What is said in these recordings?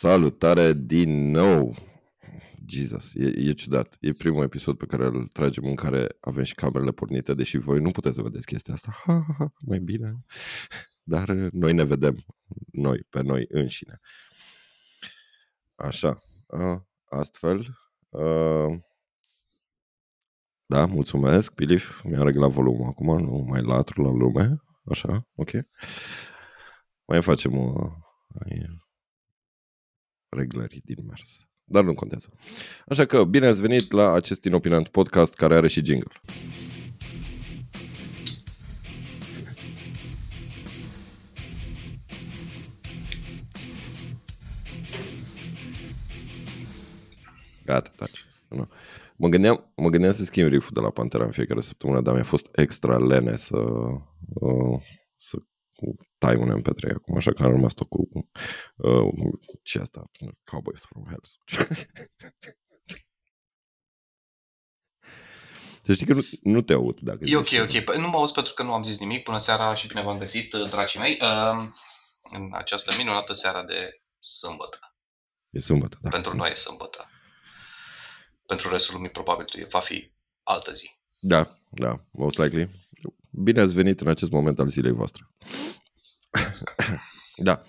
Salutare din nou! Jesus, e, e ciudat. E primul episod pe care îl tragem în care avem și camerele pornite, deși voi nu puteți să vedeți chestia asta. Ha, ha, ha, mai bine. Dar uh, noi ne vedem, noi, pe noi înșine. Așa. Astfel, da, mulțumesc, Pilif. Mi-a reglat volumul acum, nu mai latru la lume. Așa, ok. Mai facem o reglări din mers. Dar nu contează. Așa că bine ați venit la acest inopinant podcast care are și jingle. Gata, taci. Nu. Mă gândeam, mă gândeam să schimb riff de la Pantera în fiecare săptămână, dar mi-a fost extra lene să, uh, să tai un MP3 acum, așa că am rămas tot cu uh, ce asta, Cowboys from Hell. Să știi că nu, nu te aud. Dacă e ok, ok. Păi nu mă auzi pentru că nu am zis nimic. Bună seara și bine v-am găsit, uh, dragii mei, uh, în această minunată seara de sâmbătă. E sâmbătă, da. Pentru noi e sâmbătă. Pentru restul lumii probabil va fi altă zi. Da, da, most likely. Bine ați venit în acest moment al zilei voastre. da.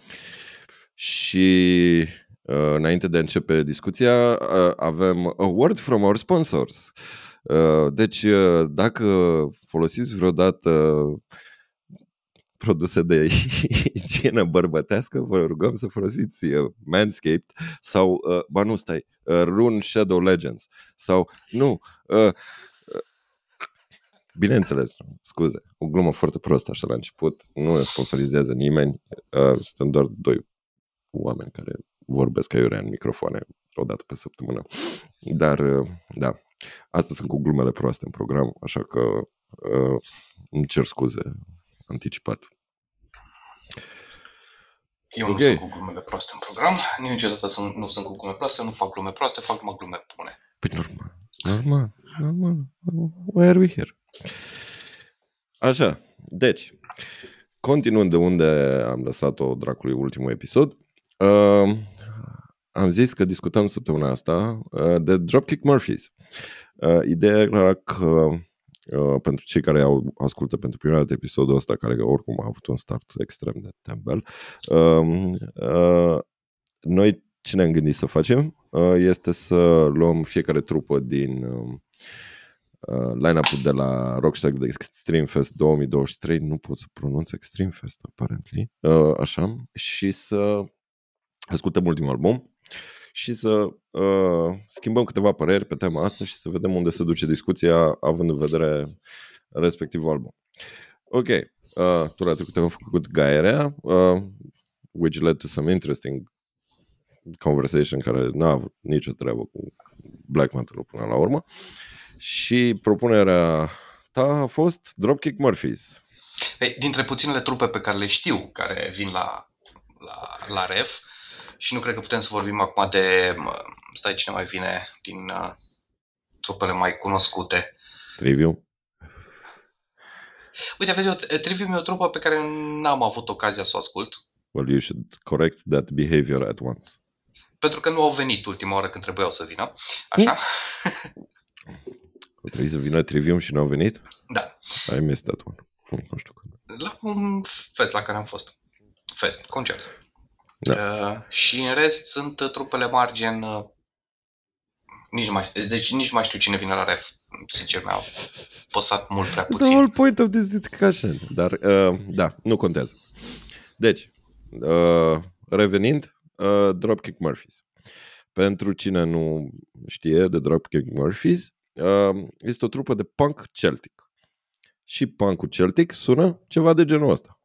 Și uh, înainte de a începe discuția, uh, avem a word from our sponsors. Uh, deci, uh, dacă folosiți vreodată produse de igienă bărbătească, vă rugăm să folosiți uh, Manscaped sau, uh, ba nu, stai, uh, Rune Shadow Legends sau, nu, uh, Bineînțeles, scuze, o glumă foarte prostă așa la început, nu ne sponsorizează nimeni, uh, suntem doar doi oameni care vorbesc aiurea în microfoane o dată pe săptămână. Dar, uh, da, astăzi sunt cu glumele proaste în program, așa că uh, îmi cer scuze anticipat. Eu okay. nu sunt cu glumele proaste în program, niciodată sunt, nu sunt cu glume proaste, nu fac glume proaste, fac numai glume bune. Păi normal, normal, normal. Why are we here? Așa, deci, continuând de unde am lăsat-o dracului ultimul episod, uh, am zis că discutăm săptămâna asta uh, de Dropkick Murphys. Uh, ideea era că uh, pentru cei care au ascultă pentru prima dată episodul ăsta, care oricum a avut un start extrem de tembel, uh, uh, noi ce ne-am gândit să facem uh, este să luăm fiecare trupă din uh, uh, line-up-ul de la Rockstar de Extreme Fest 2023, nu pot să pronunț Extreme Fest, apparently, uh, așa, și să ascultăm ultimul album și să uh, schimbăm câteva păreri pe tema asta și să vedem unde se duce discuția având în vedere respectivul album. Ok, uh, tura trecută am făcut gaierea, uh, which led to some interesting conversation care n-a avut nicio treabă cu Black Metal până la urmă. Și propunerea ta a fost Dropkick Murphys. Ei, dintre puținele trupe pe care le știu, care vin la, la, la REF, și nu cred că putem să vorbim acum de, stai, cine mai vine din uh, trupele mai cunoscute. Trivium. Uite, vezi, Trivium e o trupă pe care n-am avut ocazia să o ascult. Well, you should correct that behavior at once. Pentru că nu au venit ultima oară când trebuiau să vină. Așa? Trebuie să vină Trivium și nu au venit? Da. I missed that one. Nu știu când. La un fest la care am fost. Fest, concert. Da. Uh, și în rest sunt trupele mari gen... Uh, nici mai, deci nici mai știu cine vine la ref. Sincer, mi-a păsat mult prea puțin. The whole point of this discussion. Dar, uh, da, nu contează. Deci, uh, revenind, uh, Dropkick Murphys. Pentru cine nu știe de Dropkick Murphys, uh, este o trupă de punk celtic. Și punk celtic sună ceva de genul ăsta.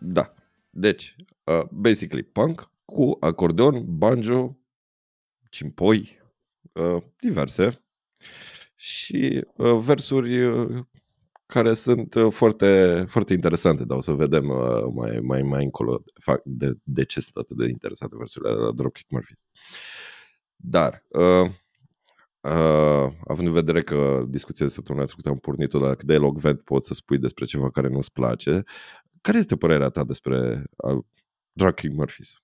Da. Deci, uh, basically punk cu acordeon, banjo, cimpoi, uh, diverse și uh, versuri uh, care sunt uh, foarte, foarte interesante, dar o să vedem uh, mai, mai, mai încolo fac de, de ce sunt atât de interesante versurile la Dropkick Murphys. Dar uh, Uh, având în vedere că discuția de săptămâna trecută am pornit-o, dar cât de elocvent poți să spui despre ceva care nu-ți place, care este părerea ta despre uh, Drag King Murphys?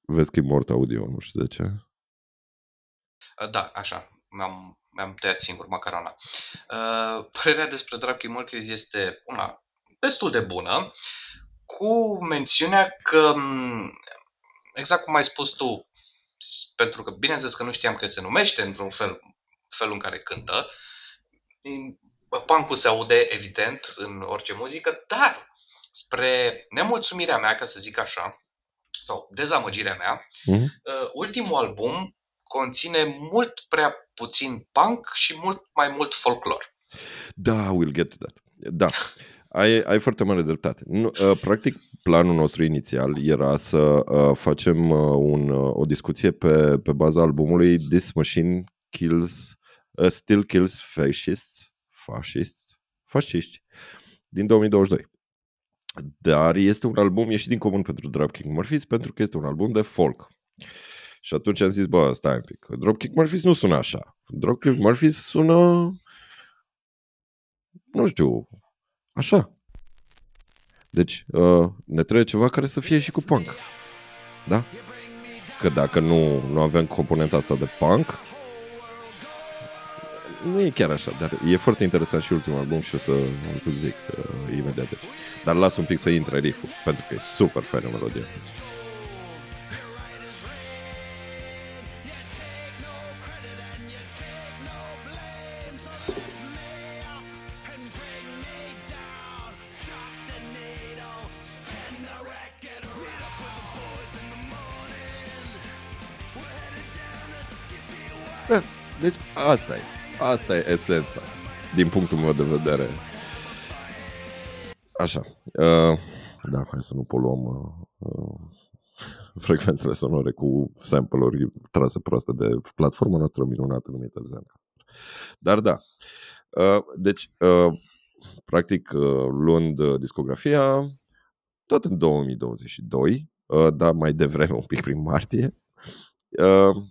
Vezi că e mort audio, nu știu de ce. Da, așa. Mi-am, mi-am tăiat singur macarona. Uh, părerea despre Drag King Murphys este una destul de bună, cu mențiunea că, exact cum ai spus tu, pentru că bineînțeles că nu știam că se numește într-un fel, felul în care cântă. Punk se aude, evident, în orice muzică, dar spre nemulțumirea mea, ca să zic așa, sau dezamăgirea mea, mm-hmm. ultimul album conține mult prea puțin punk și mult mai mult folclor. Da, we'll get to that. Da. Ai, ai foarte mare dreptate. Nu, uh, practic, planul nostru inițial era să uh, facem uh, un, uh, o discuție pe, pe baza albumului This Machine Kills, uh, Still Kills Fascists, fascists, fasciști, din 2022. Dar este un album ieșit din comun pentru Dropkick Murphys pentru că este un album de folk. Și atunci am zis, bă, stai un pic, Dropkick Murphys nu sună așa. Dropkick Murphys sună, nu știu, Așa. Deci uh, ne trebuie ceva care să fie și cu punk. Da? Că dacă nu, nu avem componenta asta de punk, nu e chiar așa, dar e foarte interesant și ultimul album și o să, o să zic uh, imediat deci. Dar las un pic să intre riff pentru că e super fain melodia asta. Asta e. Asta e esența, din punctul meu de vedere. Așa. Uh, da, hai să nu poluăm uh, uh, frecvențele sonore cu sample-uri trase proaste de platforma noastră minunată numită Zencaster. Dar da. Uh, deci, uh, practic, uh, luând uh, discografia, tot în 2022, uh, dar mai devreme, un pic prin martie, uh,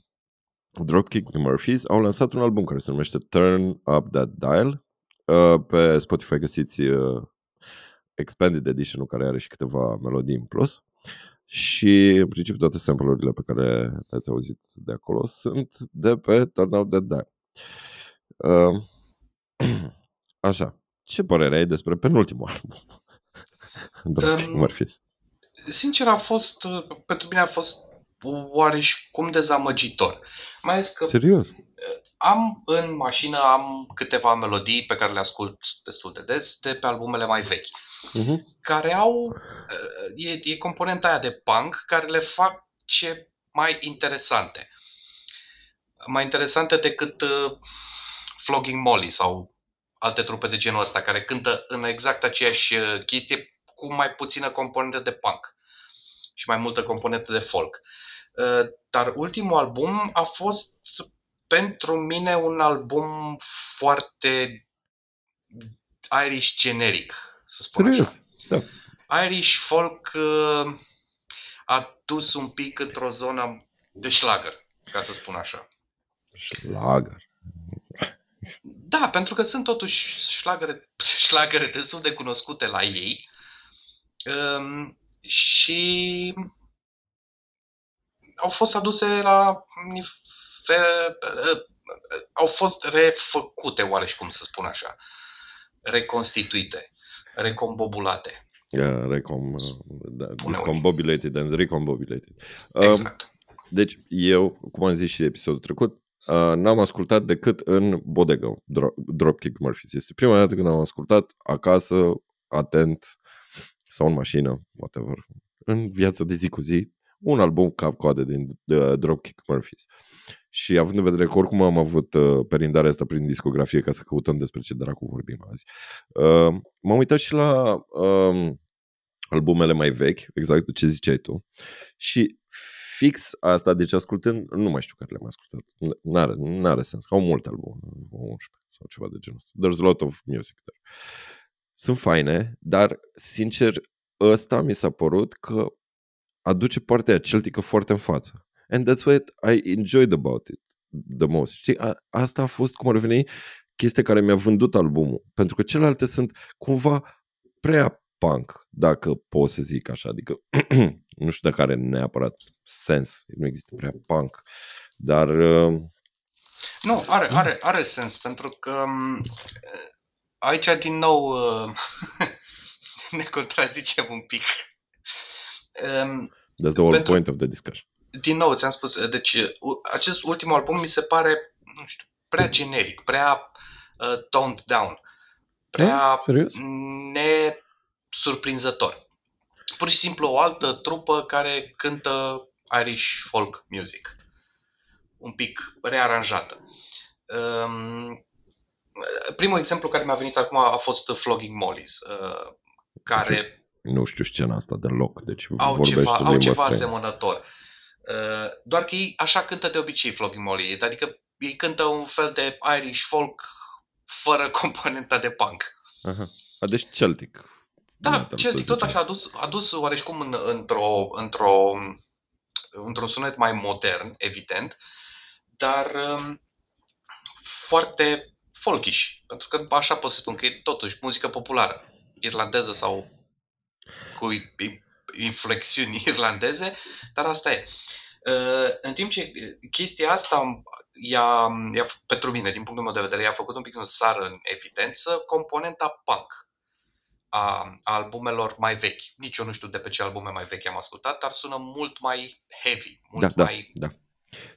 Dropkick Murphys au lansat un album care se numește Turn Up That Dial. Uh, pe Spotify găsiți uh, Expanded Edition-ul care are și câteva melodii în plus. Și, în principiu, toate sample-urile pe care le-ați auzit de acolo sunt de pe Turn Up That Dial. Uh, așa. Ce părere ai despre penultimul album? Dropkick um, Murphys. Sincer, a fost, pentru mine a fost oareșcum dezamăgitor. Mai ales că Serios? am în mașină am câteva melodii pe care le ascult destul de des de pe albumele mai vechi. Uh-huh. Care au e, e componenta aia de punk care le fac ce mai interesante. Mai interesante decât uh, Flogging Molly sau alte trupe de genul ăsta care cântă în exact aceeași uh, chestie cu mai puțină componentă de punk și mai multă componentă de folk. Uh, dar ultimul album a fost pentru mine un album foarte Irish generic, să spun așa. Da. Irish folk uh, a dus un pic într-o zonă de schlager, ca să spun așa. Schlager. Da, pentru că sunt totuși șlagere, șlagere destul de cunoscute la ei. Um, și au fost aduse la nivel, au fost refăcute, oareși cum să spun așa, reconstituite, recombobulate. Yeah, recom, da, discombobulated and recombobulated. Exact. Uh, deci eu, cum am zis și episodul trecut, uh, n-am ascultat decât în bodega Dro- Dropkick Murphys. Este prima dată când am ascultat acasă, atent, sau în mașină, whatever, în viața de zi cu zi, un album cap-coadă din uh, Dropkick Murphys. Și având în vedere că oricum am avut uh, perindarea asta prin discografie ca să căutăm despre ce dracu vorbim azi, uh, m-am uitat și la uh, albumele mai vechi, exact ce ziceai tu, și fix asta, deci ascultând, nu mai știu care le-am ascultat, n-are, n-are sens, au multe albume, 11 sau ceva de genul ăsta. There's a lot of music there. Sunt faine, dar, sincer, ăsta mi s-a părut că aduce partea celtică foarte în față. And that's what I enjoyed about it the most. Știi, a, asta a fost, cum ar veni, chestia care mi-a vândut albumul. Pentru că celelalte sunt cumva prea punk, dacă pot să zic așa. Adică nu știu dacă are neapărat sens. Nu există prea punk. Dar... Uh... Nu, are, are, are sens, pentru că um, aici din nou uh, ne contrazicem un pic. Um, That's the whole pentru, point of the discussion. Din nou, ți-am spus, deci acest ultim album mi se pare, nu știu, prea generic, prea uh, toned down, prea da? nesurprinzător. Pur și simplu o altă trupă care cântă Irish folk music. Un pic rearanjată. Um, primul exemplu care mi-a venit acum a fost Flogging Mollies, uh, care... Nu știu scena asta deloc, deci au ceva, au ceva asemănător. Uh, doar că ei așa cântă de obicei Flogging Molly, adică ei cântă un fel de Irish folk fără componenta de punk. Aha. Deci Celtic. Da, Celtic, tot așa, a dus, a dus oareșcum în, într-o, într-o, într-un sunet mai modern, evident, dar um, foarte folkish, pentru că așa pot să spun că e totuși muzică populară, irlandeză sau cu inflexiuni irlandeze, dar asta e. Uh, în timp ce chestia asta i-a, i-a, pentru mine, din punctul meu de vedere, i-a făcut un pic să sară în evidență componenta punk a, a albumelor mai vechi. Nici eu nu știu de pe ce albume mai vechi am ascultat, dar sună mult mai heavy, mult da, mai... Da, da.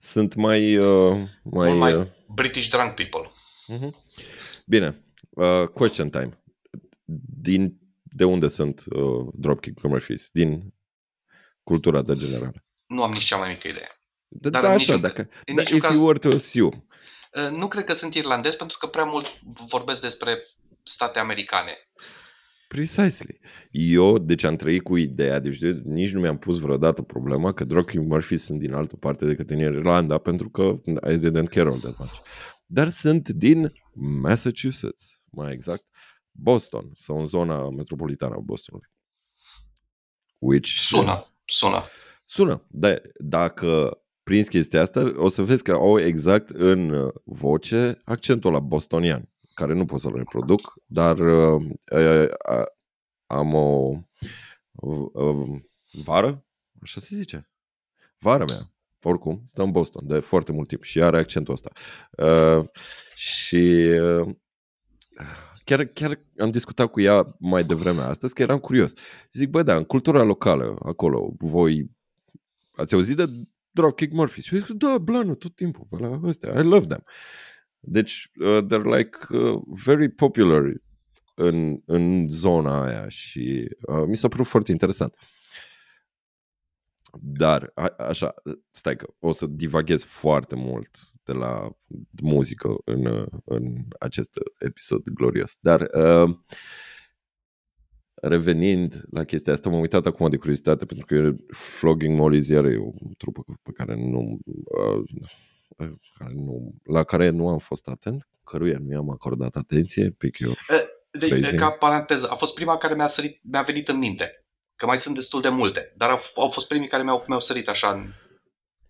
Sunt mai... Uh, mai, mult mai uh... British drunk people. Uh-huh. Bine. Uh, question time. Din, de unde sunt uh, Dropkick Murphys? Din cultura de generală. Nu am nici cea mai mică idee. Da, Dar da așa, niciun, dacă, în da, if caz, you were to assume. Uh, nu cred că sunt irlandez pentru că prea mult vorbesc despre state americane. Precisely. Eu, deci am trăit cu ideea, deci de, nici nu mi-am pus vreodată problema că Dropkick Murphy sunt din altă parte decât în Irlanda, pentru că I didn't care all that much. Dar sunt din Massachusetts, mai exact, Boston, sau în zona metropolitană a Bostonului. Which, sună, sună. Sună. Da, dacă prins chestia asta, o să vezi că au exact în uh, voce accentul la bostonian, care nu pot să-l reproduc, dar uh, uh, uh, am o uh, vară, așa se zice, vara mea, oricum, stă în Boston de foarte mult timp și are accentul ăsta. Uh, și uh, chiar, chiar am discutat cu ea mai devreme astăzi, că eram curios. Zic, bă, da, în cultura locală, acolo, voi ați auzit de Dropkick Murphys? Și zic, da, blană, tot timpul, pe la ăstea, I love them. Deci, uh, they're like uh, very popular în, în zona aia și uh, mi s-a părut foarte interesant. Dar, a, așa, stai că o să divaghez foarte mult de la muzică în, în acest episod glorios. Dar uh, revenind la chestia asta, m-am uitat acum de curiozitate pentru că Flogging Molly iar e o trupă pe care nu, uh, care nu, la care nu am fost atent, căruia nu i-am acordat atenție, pick your deci, ca paranteză, a fost prima care mi-a, sărit, mi-a venit în minte. Că mai sunt destul de multe, dar au, au fost primii care mi-au, mi-au sărit așa în...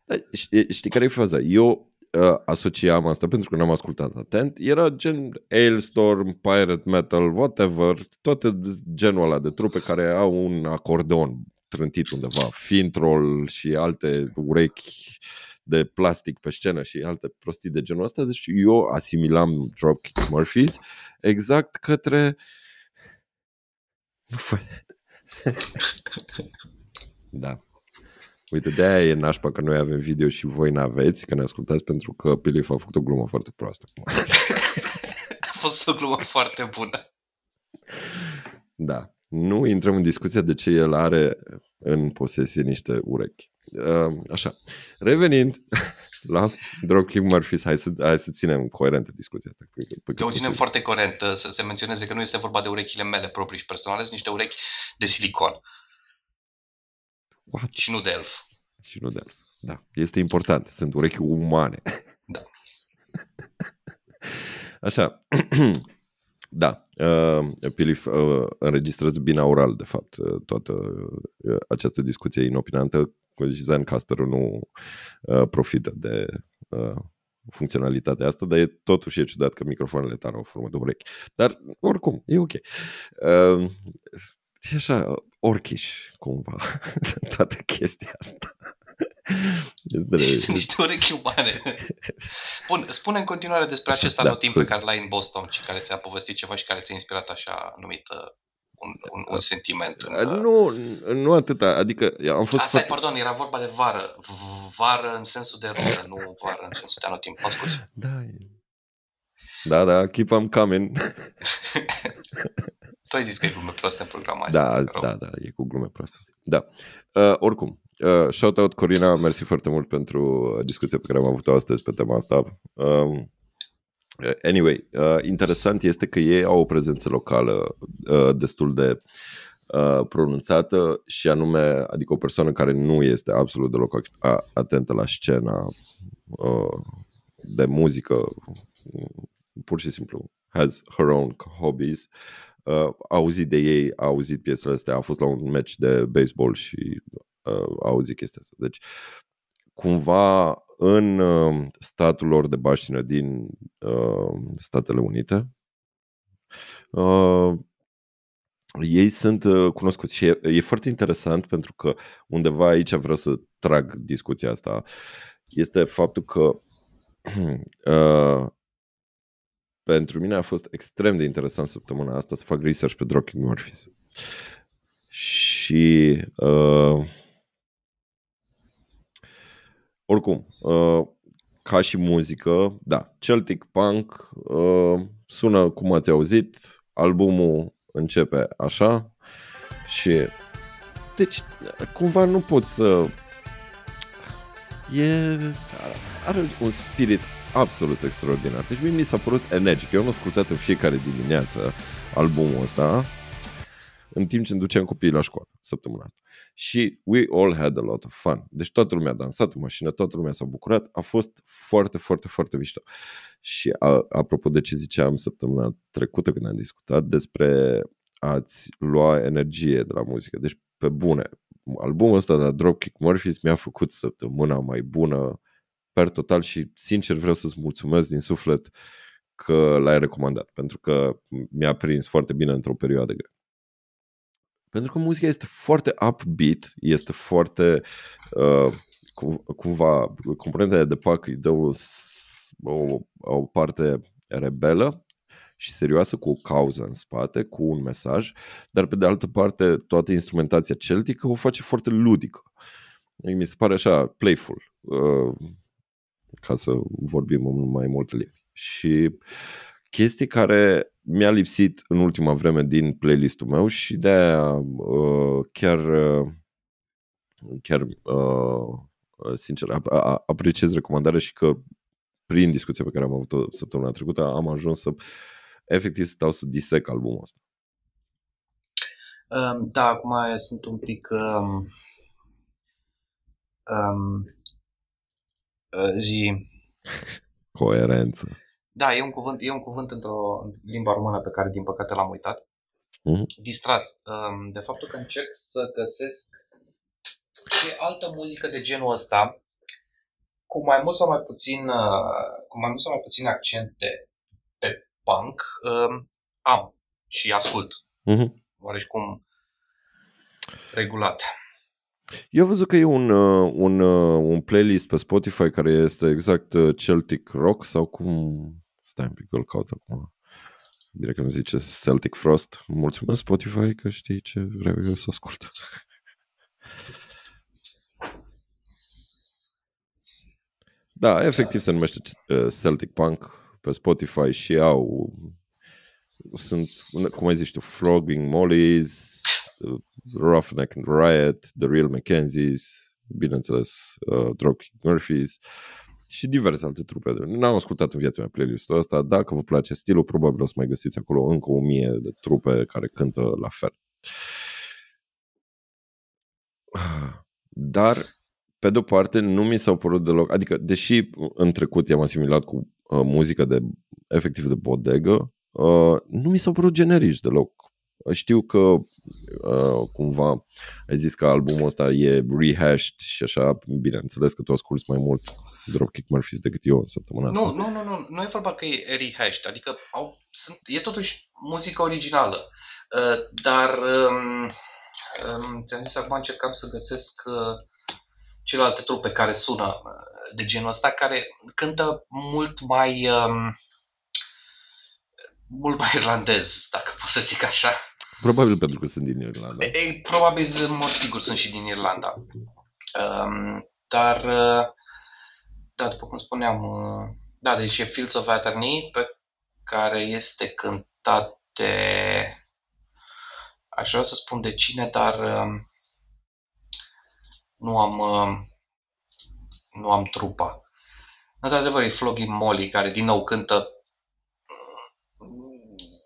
Da, știi, știi care e faza? Eu uh, asociam asta pentru că n-am ascultat atent, era gen Ailstorm, Pirate Metal, whatever, toate genul ăla de trupe care au un acordeon trântit undeva, Fintrol și alte urechi de plastic pe scenă și alte prostii de genul ăsta, deci eu asimilam Dropkick Murphys exact către da. Uite, de-aia e nașpa că noi avem video și voi n-aveți, că ne ascultați, pentru că Pilif a făcut o glumă foarte proastă. a fost o glumă foarte bună. Da. Nu intrăm în discuția de ce el are în posesie niște urechi. Uh, așa. Revenind la Dropkick Murphys, hai să, hai să ținem coerentă discuția asta. Pe, pe o ținem foarte corent, să se menționeze că nu este vorba de urechile mele proprii și personale, sunt niște urechi de silicon. What? Și nu de elf. Și nu de elf. Da. Este important. Sunt urechi umane. Da. Așa. da. Uh, Pilif uh, înregistrează binaural, de fapt, uh, toată uh, această discuție inopinantă deci Zencaster nu uh, profită de uh, funcționalitatea asta, dar e, totuși e ciudat că microfoanele tale au formă de urechi. Dar, oricum, e ok. Uh, e așa, orchiș, cumva, toată chestia asta. Sunt niște urechi umane. Bun, spune în continuare despre acest da, anotimp pe care l-ai în Boston și care ți-a povestit ceva și care ți-a inspirat așa numită un, un, un sentiment. În, nu, nu atâta, adică am fost... A, stai, foarte... pardon, era vorba de vară. Vară în sensul de rută, nu vară în sensul de anotimp. Mă scuze. Da, da, da, keep on coming. tu ai zis că e glume proaste în programa Da, da, da, e cu glume proaste. Da. Uh, oricum, uh, shout-out Corina, mersi foarte mult pentru discuția pe care am avut-o astăzi pe tema asta. Uh, Anyway, uh, interesant este că ei au o prezență locală uh, destul de uh, pronunțată și anume, adică o persoană care nu este absolut deloc atentă la scena uh, de muzică, pur și simplu has her own hobbies, uh, a auzit de ei, a auzit piesele astea, a fost la un match de baseball și uh, a auzit chestia asta. Deci, cumva în uh, statul lor de baștină din uh, Statele Unite. Uh, ei sunt uh, cunoscuți și e, e foarte interesant pentru că undeva aici vreau să trag discuția asta. Este faptul că uh, pentru mine a fost extrem de interesant săptămâna asta să fac research pe Dropkick Murphys. Și uh, oricum, uh, ca și muzică, da, Celtic Punk uh, sună cum ați auzit, albumul începe așa și deci cumva nu pot să e are un spirit absolut extraordinar. Deci mie mi s-a părut energic. Eu am ascultat în fiecare dimineață albumul ăsta în timp ce îmi duceam copiii la școală săptămâna asta. Și we all had a lot of fun. Deci toată lumea a dansat în mașină, toată lumea s-a bucurat. A fost foarte, foarte, foarte mișto. Și a, apropo de ce ziceam săptămâna trecută când am discutat despre a-ți lua energie de la muzică. Deci, pe bune, albumul ăsta de la Dropkick Murphys mi-a făcut săptămâna mai bună per total și sincer vreau să-ți mulțumesc din suflet că l-ai recomandat, pentru că mi-a prins foarte bine într-o perioadă grea. Pentru că muzica este foarte upbeat, este foarte uh, cumva componenta de pac îi dă o, o, o parte rebelă și serioasă cu o cauză în spate, cu un mesaj, dar pe de altă parte toată instrumentația celtică o face foarte ludică. Mi se pare așa playful, uh, ca să vorbim în mai multe limbi. Și chestii care mi-a lipsit în ultima vreme din playlistul meu și de aia uh, chiar uh, chiar uh, sincer apreciez recomandarea și că prin discuția pe care am avut-o săptămâna trecută am ajuns să efectiv stau să disec albumul ăsta. Um, da, acum sunt un pic um, um, uh, zi coerență. Da, e un cuvânt, e un cuvânt într-o limba română pe care din păcate l-am uitat. Mm-hmm. Distras. Um, de faptul că încerc să găsesc ce altă muzică de genul ăsta cu mai mult sau mai puțin uh, cu mai mult sau mai puțin accent de, de punk um, am și ascult. Mm-hmm. Oareșcum regulat. Eu am văzut că e un, uh, un, uh, un playlist pe Spotify care este exact Celtic Rock sau cum Stai un pic, îl caut acum. Direct că îmi zice Celtic Frost. Mulțumesc Spotify că știi ce vreau eu să ascult. Da, efectiv se numește uh, Celtic Punk pe Spotify și au sunt, cum ai zis tu, Frogging Mollies, uh, Roughneck and Riot, The Real Mackenzies, bineînțeles, uh, Dropkick Murphys, și diverse alte trupe. N-am ascultat în viața mea playlistul ăsta. Dacă vă place stilul, probabil o să mai găsiți acolo încă o mie de trupe care cântă la fel. Dar, pe de-o parte, nu mi s-au părut deloc... Adică, deși în trecut i-am asimilat cu uh, muzică de efectiv de bodegă, uh, nu mi s-au părut generici deloc. Știu că uh, cumva ai zis că albumul ăsta e rehashed și așa, bine, înțeles că tu asculti mai mult Dropkick Murphys decât eu în săptămâna asta. Nu, nu, nu, nu, nu e vorba că e rehashed, adică au, sunt, e totuși muzică originală, uh, dar um, um, ți-am zis acum încercam să găsesc uh, celelalte trupe care sună uh, de genul ăsta, care cântă mult mai um, mult mai irlandez, dacă pot să zic așa. Probabil pentru că sunt din Irlanda. E, probabil, în mod sigur, sunt și din Irlanda. Um, dar, uh, da, după cum spuneam, uh, da, deci e Fields of Attorney, pe care este cântat de... Aș vrea să spun de cine, dar um, nu am, um, nu am trupa. Într-adevăr, e Flogging Molly, care din nou cântă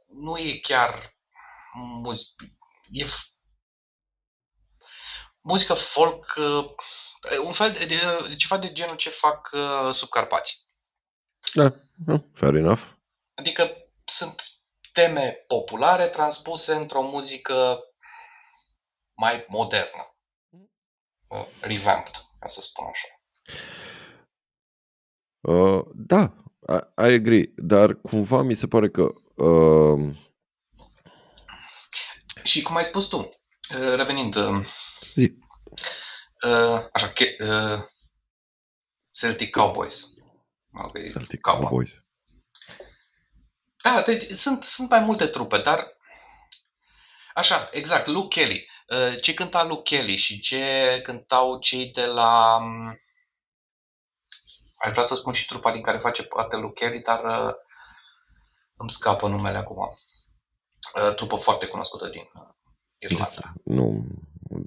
nu e chiar muzică, e f- muzică folk, uh, un fel de, de, de ceva de genul ce fac uh, sub Carpați. Da, no, fair enough. Adică sunt teme populare transpuse într-o muzică mai modernă. Uh, revamped, ca să spun așa. Uh, da, I, I agree, dar cumva mi se pare că uh, Și cum ai spus tu, uh, revenind, uh, zi, uh, așa, che, uh, Celtic Cowboys. Ok, Celtic Cowboy. Cowboys. Da, deci sunt, sunt mai multe trupe, dar așa, exact, Luke Kelly. Uh, Ce cânta Luke Kelly și ce cântau cei de la... um, Aș vrea să spun și trupa din care face parte Luke Kelly, dar uh, îmi scapă numele acum. Uh, Trupă foarte cunoscută din uh, Irlanda. Nu,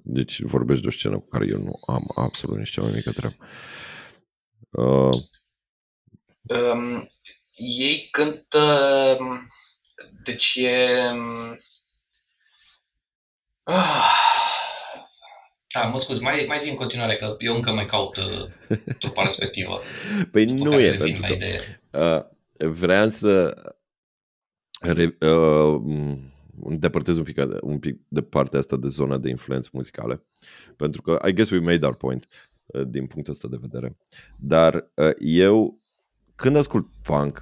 deci vorbești de o scenă cu care eu nu am absolut nici cea mai mică treabă. Uh, Um, ei cântă... um, Deci e... um, Ah, ah, mă scuz, mai, mai zi în continuare că eu încă mai caut uh, trupa respectivă. păi După nu care e, revin pentru la că idee. uh, vreau să re, uh, m, îndepărtez un pic, un pic de partea asta de zona de influență muzicală, pentru că I guess we made our point uh, din punctul ăsta de vedere. Dar uh, eu, când ascult punk,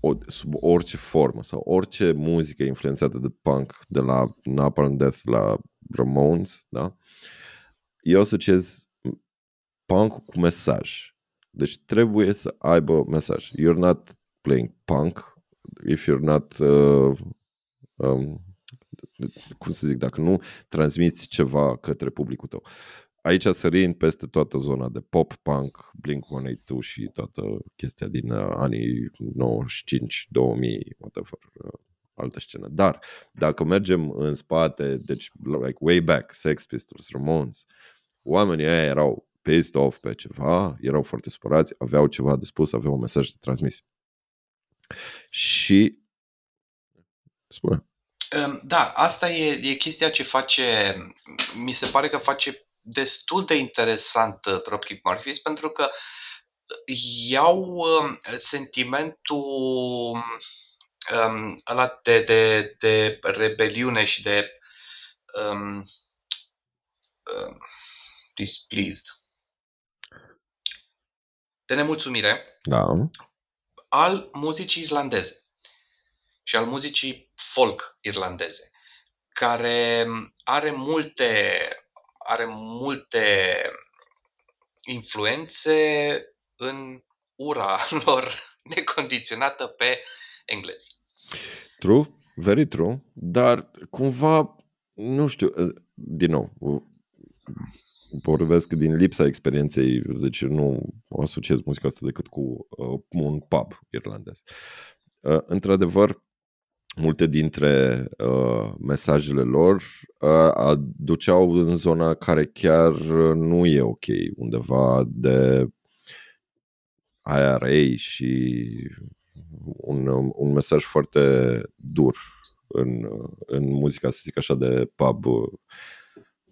o, sub orice formă sau orice muzică influențată de punk, de la Napalm Death la Ramones, da? eu asociez punk cu mesaj. Deci trebuie să aibă mesaj. You're not playing punk if you're not uh, um, cum să zic, dacă nu transmiți ceva către publicul tău. Aici sărind peste toată zona de pop, punk, Blink-182 și toată chestia din uh, anii 95, 2000, whatever, uh, altă scenă. Dar dacă mergem în spate, deci like way back, Sex Pistols, Ramones, oamenii ăia erau pissed off pe ceva, erau foarte supărați, aveau ceva de spus, aveau un mesaj de transmis. Și spune. Um, Da, asta e, e chestia ce face, mi se pare că face destul de interesant uh, Dropkick Murphys pentru că iau um, sentimentul um, ăla de, de, de rebeliune și de um, um, displeased, de nemulțumire Da. al muzicii irlandeze și al muzicii folk irlandeze, care are multe, are multe influențe în ura lor necondiționată pe englezi. True, very true, dar cumva, nu știu, uh, din nou, uh, vorbesc din lipsa experienței, deci nu asociez muzica asta decât cu uh, un pub irlandez. Uh, într-adevăr, multe dintre uh, mesajele lor uh, aduceau în zona care chiar nu e ok, undeva de IRA și un, un mesaj foarte dur în, în muzica, să zic așa, de pub uh,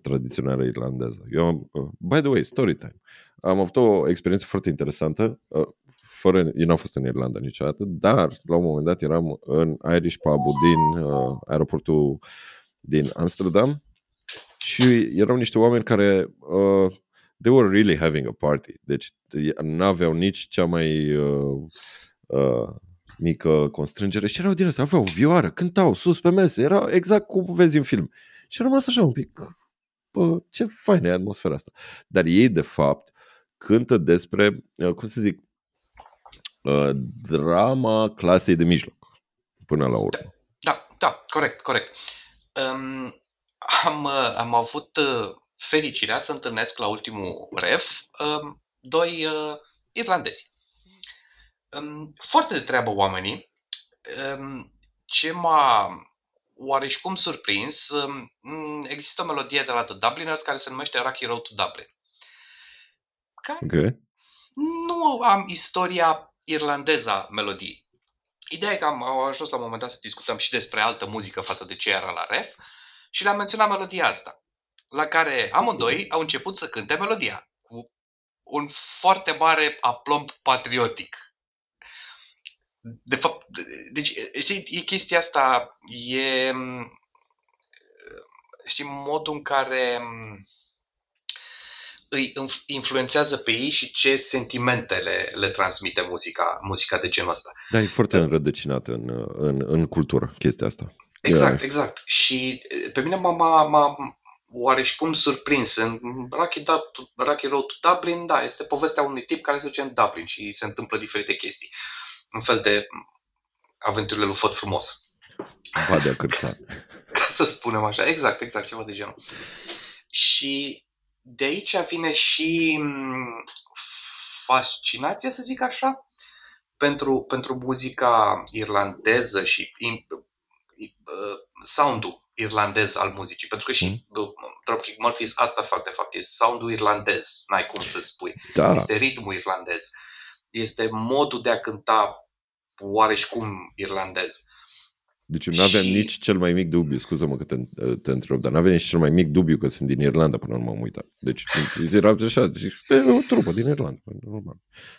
tradițională irlandeză. Eu am, uh, by the way, story time. Am avut o experiență foarte interesantă. Uh, Fără, eu n-am fost în Irlanda niciodată, dar la un moment dat eram în Irish pub din uh, aeroportul din Amsterdam Și erau niște oameni care uh, they were really having a party. Deci n-aveau nici cea mai uh, uh, mică constrângere și erau din asta, aveau vioară, cântau sus pe mese, era exact cum vezi în film. Și a rămas așa un pic, bă, ce faină e atmosfera asta. Dar ei, de fapt, cântă despre, uh, cum să zic, uh, drama clasei de mijloc, până la urmă. Da, da, corect, corect. Um, am, uh, am avut uh, fericirea să întâlnesc la ultimul ref um, doi uh, irlandezi. Um, foarte de treabă oamenii. Um, ce m-a oareși cum surprins, um, există o melodie de la The Dubliners care se numește Rocky Road to Dublin. Care Okay. nu am istoria irlandeză a melodiei. Ideea e că am au ajuns la un moment dat să discutăm și despre altă muzică față de ce era la ref și le-am menționat melodia asta, la care amândoi au început să cânte melodia cu un foarte mare aplomb patriotic. De fapt, de- deci, știi, e chestia asta, e, m, știi, modul în care m, îi inf- influențează pe ei și ce sentimente le, le transmite muzica, muzica de genul ăsta. Da, e foarte înrădăcinată în, în, în cultură chestia asta. Exact, exact. Și e, pe mine m-a, m-a, m-a oareși cum surprins. În Rocky, Dub- Rocky Road to Dublin, da, este povestea unui tip care se duce în Dublin și se întâmplă diferite chestii. Un fel de aventurile lui Făt Frumos. Badea cârțan. Ca să spunem așa. Exact, exact, ceva de genul. Și de aici vine și m, fascinația, să zic așa, pentru, pentru muzica irlandeză și in, uh, soundul irlandez al muzicii. Pentru că și mm. Dropkick Murphys asta fac, de fapt, e soundul irlandez, n-ai cum să spui. Da, Este ritmul irlandez. Este modul de a cânta oareși cum irlandez. Deci nu aveam Și- nici cel mai mic dubiu, scuză-mă că te, te întreb, dar nu aveam nici cel mai mic dubiu că sunt din Irlanda până nu m-am uitat. Deci era așa, deci, e o trupă din Irlanda, normal.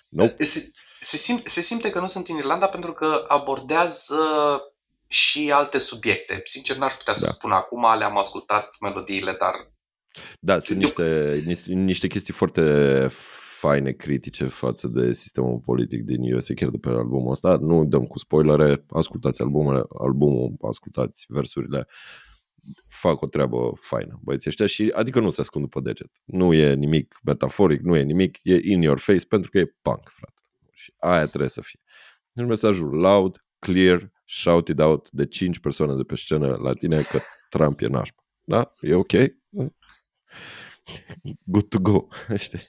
Nope. Se, se, sim, se simte că nu sunt în Irlanda pentru că abordează și alte subiecte. Sincer, n-aș putea să Da. spun acum, le-am ascultat melodiile, dar Da, sunt niște, niște, niște chestii foarte faine critice față de sistemul politic din USA, chiar de pe albumul ăsta. Nu dăm cu spoilere, ascultați albumele, albumul, ascultați versurile. Fac o treabă faină, băieții ăștia, și adică nu se ascund după deget. Nu e nimic metaforic, nu e nimic, e in your face pentru că e punk, frate. Și aia trebuie să fie. Deci mesajul loud, clear, shout it out de 5 persoane de pe scenă la tine că Trump e nașpa. Da? E ok? Good to go. Știi?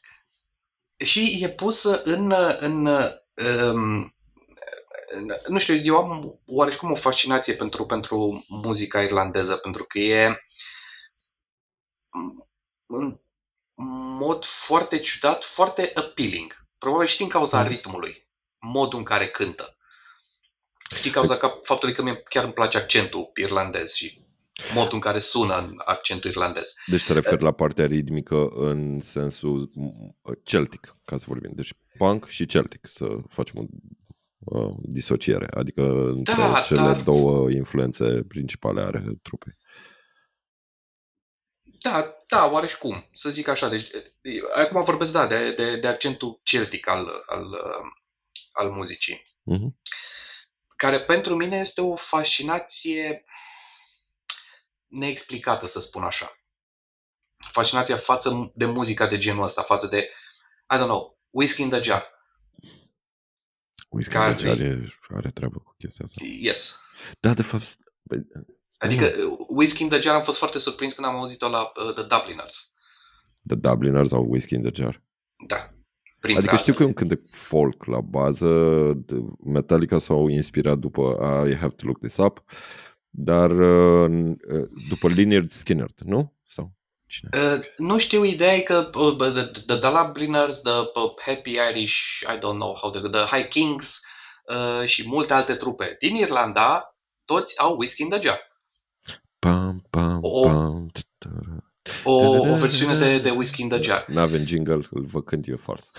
Și e pusă în, în, um, în nu știu, eu am oarecum o fascinație pentru, pentru muzica irlandeză, pentru că e în mod foarte ciudat, foarte appealing. Probabil și din cauza Mm. ritmului, modul în care cântă. Și din cauza că, faptului că mie chiar îmi place accentul irlandez și modul în care sună accentul irlandez. Deci te referi la partea ritmică în sensul m, celtic, ca să vorbim. Deci punk și celtic, să facem o uh, disociere. Adică între Da, cele da. două influențe principale ale trupei. Da, da, oareși cum, să zic așa. Deci, e, acum vorbesc, da, de, de, de accentul celtic al, al, uh, al muzicii, Mhm. care pentru mine este o fascinație neexplicată, să spun așa. Fascinația față de muzica de genul ăsta, față de, I don't know, Whiskey in the Jar. Whisky Care- deci are, are treabă cu chestia asta. Yes. Da, de fapt, st- băi, stai, Adică mă. uh, Whiskey in the Jar am fost foarte surprins când am auzit-o la uh, The Dubliners. The Dubliners sau Whiskey in the Jar. Da. Printre Adică știu că e altele. un cântec folk la bază, de- Metallica s-au inspirat după I have to look this up, dar uh, după Lynyrd Skynyrd, nu? Sau cine? Uh, nu știu, ideea e că uh, the, the, the Dubliners, the uh, Happy Irish, I don't know how the, the High Kings uh, și multe alte trupe din Irlanda, toți au Whiskey in the Jar. Pam, pam, O- pam, tara. O, o versiune de, de Whiskey in the Jar. N-avem jingle, îl vă cânt eu fals.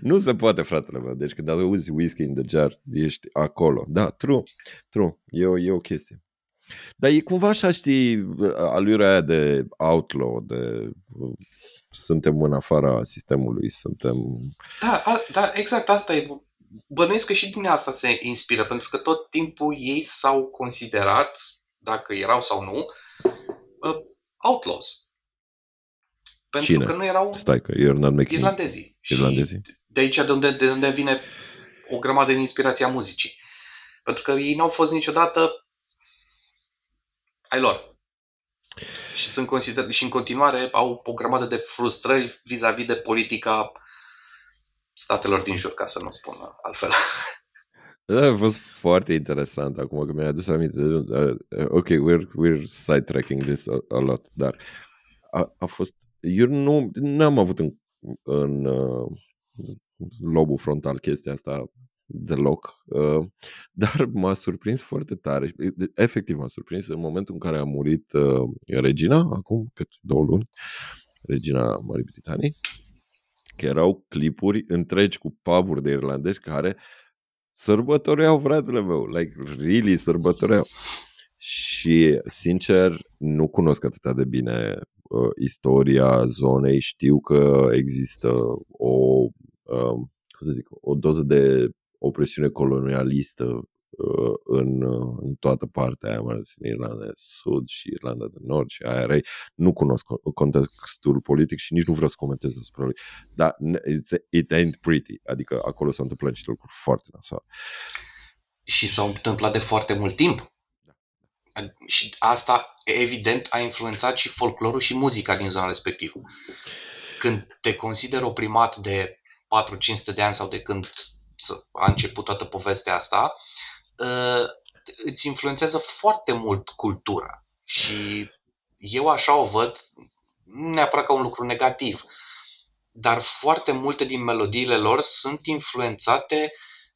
nu se poate, fratele meu. Deci când auzi Whiskey in the Jar, ești acolo. Da, true, true. E o, e o chestie. Dar e cumva așa, știi, alurea aia de outlaw, de suntem în afara sistemului, suntem... Da, a, da, exact asta e. Bănuiesc că și din asta se inspiră, pentru că tot timpul ei s-au considerat, dacă erau sau nu, uh, outlaws. Pentru Cine? că nu erau Stai că you're not making... irlandezii. Irlandezii. Și de aici de unde, de unde vine o grămadă din inspirația muzicii. Pentru că ei n-au fost niciodată ai lor. Și sunt consider și în continuare au o grămadă de frustrări vis-a-vis de politica statelor din jur, ca să nu spun altfel. Da, a fost foarte interesant acum că mi-ai adus aminte. Uh, ok, we're, we're sidetracking this a, a lot, dar a, a fost... Eu nu am avut în, în uh, lobul frontal chestia asta deloc, uh, dar m-a surprins foarte tare. Efectiv m-a surprins în momentul în care a murit uh, regina, acum cât două luni, regina Marii Britanii, că erau clipuri întregi cu puburi de irlandezi care sărbătoreau, fratele meu, like, really sărbătoreau. Și, sincer, nu cunosc atât de bine uh, istoria zonei, știu că există o, uh, cum să zic, o doză de opresiune colonialistă uh, în, uh, în toată partea aia, mai ales în Irlanda de Sud și Irlanda de Nord și aia rei. Nu cunosc contextul politic și nici nu vreau să comentez asupra lui. Dar it ain't pretty. Adică acolo s-au întâmplat niște lucruri foarte nasoare. Și s-au întâmplat de foarte mult timp. Și asta, evident, a influențat și folclorul și muzica din zona respectivă. Când te consider oprimat de 4-500 de ani sau de când a început toată povestea asta, uh, îți influențează foarte mult cultura. Și eu așa o văd, nu neapărat ca un lucru negativ, dar foarte multe din melodiile lor sunt influențate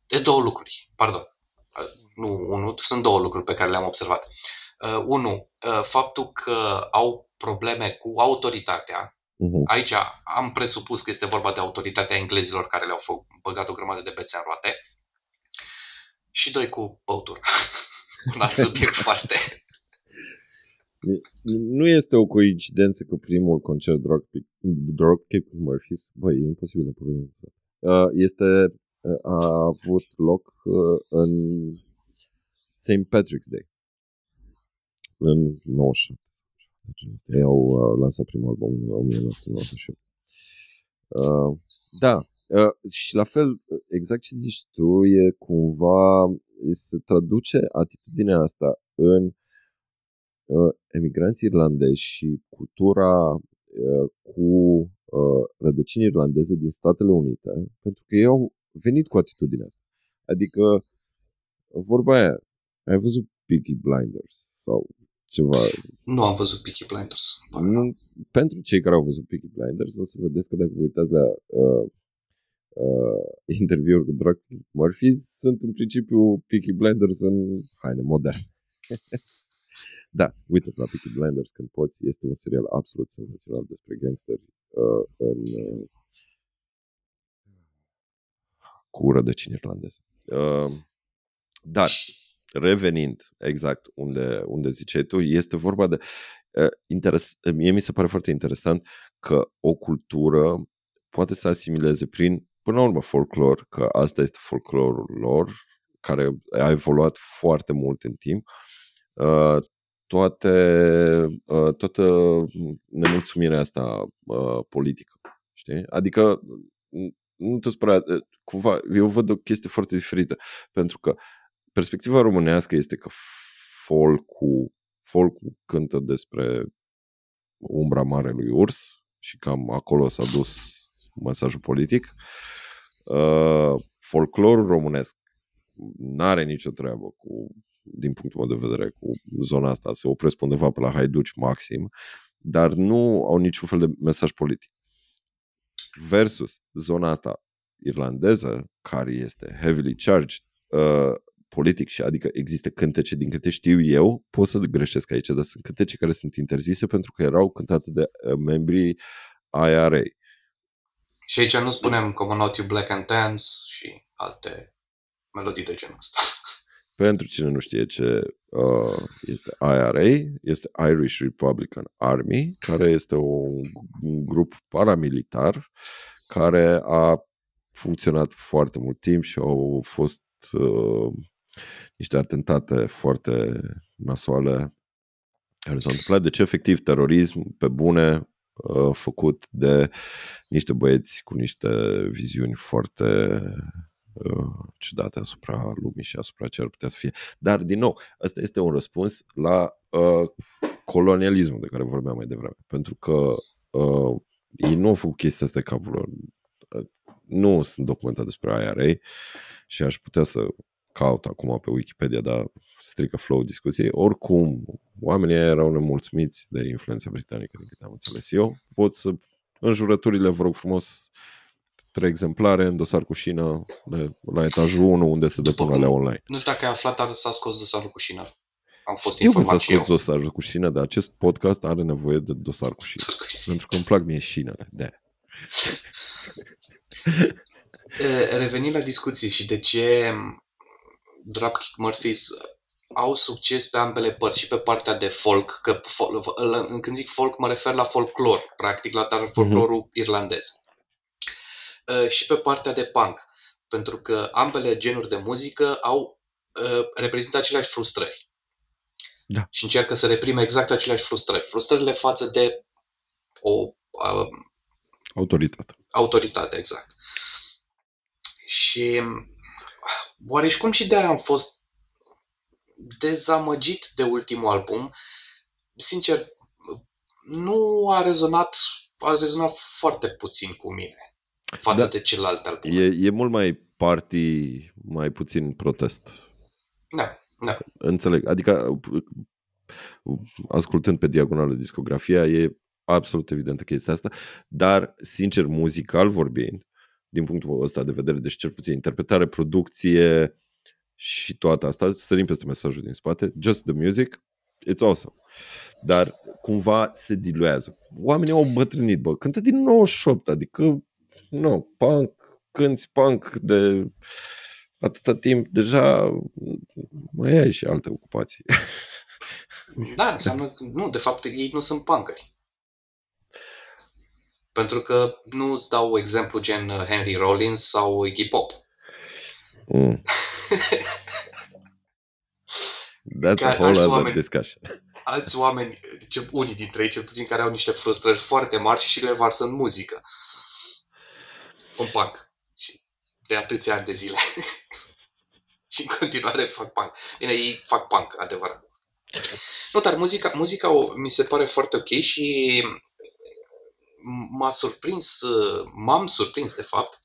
de două lucruri. Pardon. Uh, nu unul, sunt două lucruri pe care le-am observat. Uh, unu, uh, faptul că au probleme cu autoritatea, Uh-huh. Aici am presupus că este vorba de autoritatea englezilor care le-au fă, băgat o grămadă de bețe în roate. Și doi cu băutura. Un alt subiect foarte... Nu este o coincidență că primul concert Dropkick Murphys, băi, e imposibil de pronunțat, uh, este, uh, a avut loc uh, în St. Patrick's Day în 97 genul ăsta. Ei au uh, lansat primul album în 1998. Uh, da, uh, și la fel, exact ce zici tu, e cumva, se traduce atitudinea asta în uh, emigranții irlandezi și cultura uh, cu uh, rădăcini irlandeze din Statele Unite, pentru că ei au venit cu atitudinea asta. Adică, vorba aia, ai văzut Peaky Blinders sau ceva. Nu am văzut Peaky Blinders. Nu, pentru cei care au văzut Peaky Blinders, o să vedeți că dacă vă uitați la uh, uh, interviuri cu Drake Murphy, sunt în principiu Peaky Blinders în haine moderne. da, uite la Peaky Blinders când poți. Este un serial absolut senzațional despre gangsteri uh, în, uh, cu rădăcini irlandeze. Uh, dar revenind exact unde, unde ziceai tu, este vorba de uh, interes, mie mi se pare foarte interesant că o cultură poate să asimileze prin, până la urmă, folclor, că asta este folclorul lor, care a evoluat foarte mult în timp, uh, toate, uh, toată nemulțumirea asta uh, politică. Știi? Adică nu te spera, cumva, eu văd o chestie foarte diferită, pentru că perspectiva românească este că folcul, folcul cântă despre umbra marelui urs și cam acolo s-a dus mesajul politic. Uh, folclorul românesc nu are nicio treabă cu, din punctul meu de vedere, cu zona asta. Se opresc undeva pe la haiduci maxim, dar nu au niciun fel de mesaj politic. Versus zona asta irlandeză, care este heavily charged, uh, politic și adică există cântece din câte știu eu, pot să greșesc aici, dar sunt cântece care sunt interzise pentru că erau cântate de uh, membrii IRA. Și aici nu spunem Common Not You Black and Dance și alte melodii de genul ăsta. Pentru cine nu știe ce uh, este IRA, este Irish Republican Army, care este un grup paramilitar care a funcționat foarte mult timp și au fost uh, niște atentate foarte nasoale care s-au întâmplat. Deci, efectiv, terorism pe bune uh, făcut de niște băieți cu niște viziuni foarte uh, ciudate asupra lumii și asupra ce ar putea să fie. Dar, din nou, ăsta este un răspuns la uh, colonialismul de care vorbeam mai devreme. Pentru că uh, ei nu au făcut chestia asta capul lor. Uh, nu sunt documentate despre IRA și aș putea să caut acum pe Wikipedia, dar strică flow discuției. Oricum, oamenii erau nemulțumiți de influența britanică, din câte am înțeles eu. Pot să, în jurăturile, vă rog frumos, trei exemplare în dosar cu șină de, la etajul 1 unde se depun alea online. Nu știu dacă ai aflat, dar s-a scos dosarul cu șină. Am fost Știu că s-a informat și eu. scos dosarul cu șină, dar acest podcast are nevoie de dosar cu șină. Pentru că îmi plac mie șinele. De E, Revenind la discuție și de ce Dropkick Murphys au succes pe ambele părți și pe partea de folk, că fol- când zic folk mă refer la folclor, practic, la dar folclorul irlandez. E, Și pe partea de punk, pentru că ambele genuri de muzică au e, reprezintă aceleași frustrări. Da. Și încearcă să reprime exact aceleași frustrări. Frustrările față de o a, autoritate. autoritate, exact. Și oare și cum și de aia am fost dezamăgit de ultimul album. Sincer, nu a rezonat, a rezonat foarte puțin cu mine față Da. de celelalte albume. E, e mult mai party, mai puțin protest. Da, da. Înțeleg. Adică, ascultând pe diagonală discografia, e absolut evidentă chestia asta, dar, sincer, muzical vorbind, din punctul ăsta de vedere, deci cel puțin interpretare, producție și toată asta, sărim peste mesajul din spate, just the music, it's awesome. Dar cumva se diluează. Oamenii au bătrânit, bă, cântă din 98, adică, nu, no, punk, cânti punk de atâta timp, deja mai ai și alte ocupații. Da, înseamnă că nu, de fapt ei nu sunt punkeri. Pentru că nu îți dau exemplu gen uh, Henry Rollins sau Iggy Pop. Mm. That's Ca a whole alți other oameni. discussion. Alți oameni, ce, unii dintre ei cel puțin, care au niște frustrări foarte mari și le varsă în muzică. Un punk. Și de atâția ani de zile. și în continuare fac punk. Bine, ei fac punk, adevărat. Nu, dar muzica, muzica o, mi se pare foarte ok și m-a surprins, m-am surprins de fapt,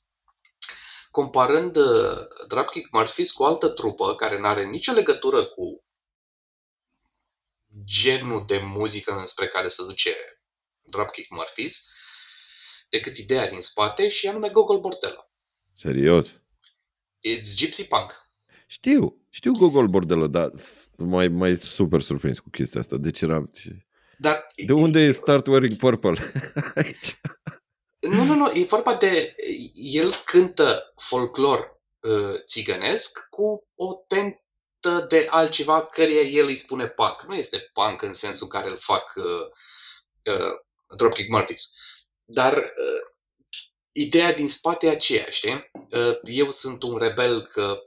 comparând uh, Dropkick Murphys cu o altă trupă care nu are nicio legătură cu genul de muzică înspre care se duce Dropkick Murphys, decât ideea din spate și anume Gogol Bordello. Serios. It's gypsy punk. Știu, știu Gogol Bordello, dar mai, mai super surprins cu chestia asta. Deci era... Dar De unde e Start Wearing Purple? Aici. Nu, nu, nu, e vorba de... El cântă folclor uh, țigănesc cu o tentă de altceva căreia el îi spune punk. Nu este punk în sensul în care îl fac uh, uh, Dropkick Murphys. Dar uh, ideea din spate e aceea, știi? Uh, eu sunt un rebel că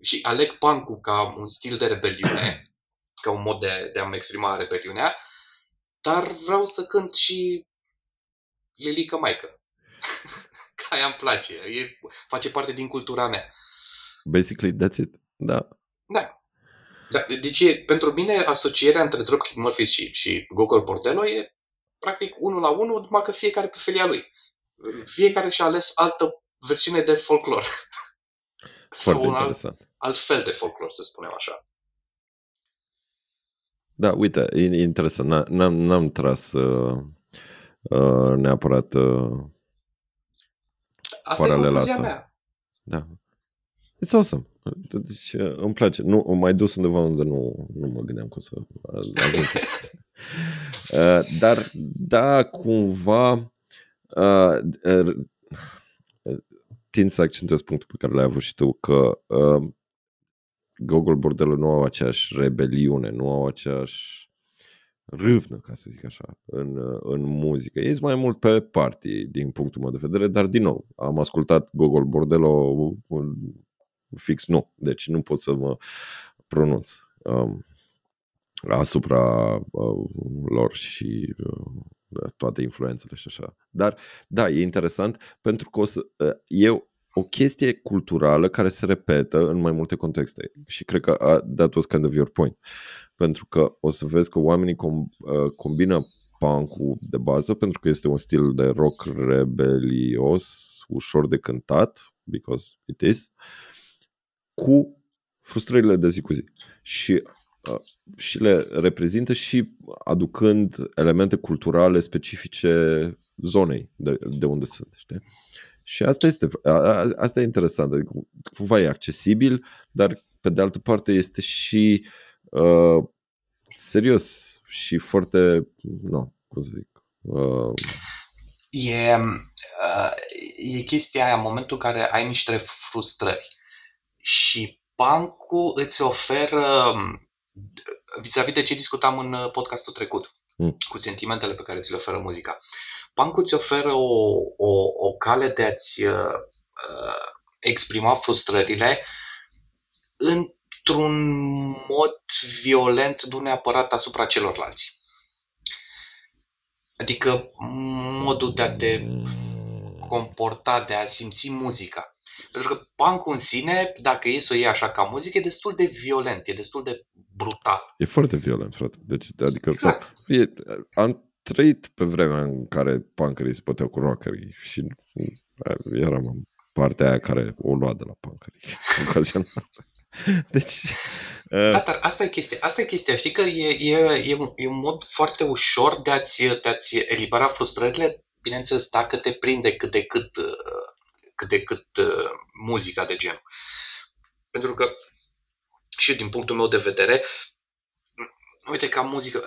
și aleg punk ca un stil de rebeliune, ca un mod de, de a-mi exprima rebeliunea, dar vreau să cânt și Lilica Maică. Că aia îmi place. E, face parte din cultura mea. Basically, that's it. Da. Da. da deci, e, pentru mine, asocierea între Dropkick Murphys și, și Gogol Bordello e practic unul la unul, numai că fiecare pe felia lui. Fiecare și-a ales altă versiune de folclor. Foarte Sau un alt, interesant. alt fel de folclor, să spunem așa. Da, uite, e e interesant. N- N-am, n-am tras uh, uh, neapărat uh, Asta e Paralela concluzia asta. mea. Da. It's awesome. Deci uh, îmi place. Nu, am mai dus undeva unde nu, nu mă gândeam că o să ajung. uh, dar, da, cumva uh, uh, tind să accentuez punctul pe care l-ai avut și tu, că uh, Gogol Bordello nu au aceeași rebeliune, nu au aceeași râvnă, ca să zic așa, în, în muzică. Ei sunt mai mult pe party, din punctul meu de vedere, dar din nou, am ascultat Gogol Bordello fix nu, deci nu pot să mă pronunț um, asupra uh, lor și uh, toate influențele și așa. Dar, da, e interesant pentru că o să, uh, eu o chestie culturală care se repetă în mai multe contexte și cred că uh, that was kind of your point. Pentru că o să vezi că oamenii com, uh, combină punk de bază pentru că este un stil de rock rebelios, ușor de cântat, because it is, cu frustrările de zi cu zi. Și uh, și le reprezintă și aducând elemente culturale specifice zonei de, de unde sunt. Știi? Și asta este, asta e interesant, adică cumva e accesibil, dar pe de altă parte este și uh, serios și foarte, nu, cum să zic, uh, E, uh, e chestia aia, în momentul în care ai niște frustrări și bancul îți oferă vis-a-vis de ce discutam în uh, podcastul trecut, mm. cu sentimentele pe care ți le oferă muzica. Bancul îți oferă o, o, o cale de a-ți uh, uh, exprima frustrările într-un mod violent, nu neapărat asupra celorlalți. Adică modul de a te comporta, de a simți muzica. Pentru că punk în sine, dacă e să o iei așa ca muzică, e destul de violent, e destul de brutal. E foarte violent, frate. Deci, adică, exact. e, am trăit pe vremea în care punkerii se puteau cu rockerii și eram în partea aia care o lua de la punkerii ocazional. Deci... Uh... Da, dar asta e chestia. Asta e chestia. Știi că e, e, e, un, e un mod foarte ușor de a-ți, de a-ți elibera frustrările, bineînțeles, dacă te prinde cât de cât, cât, de cât uh, muzica de genul. Pentru că și din punctul meu de vedere, uite, ca muzică,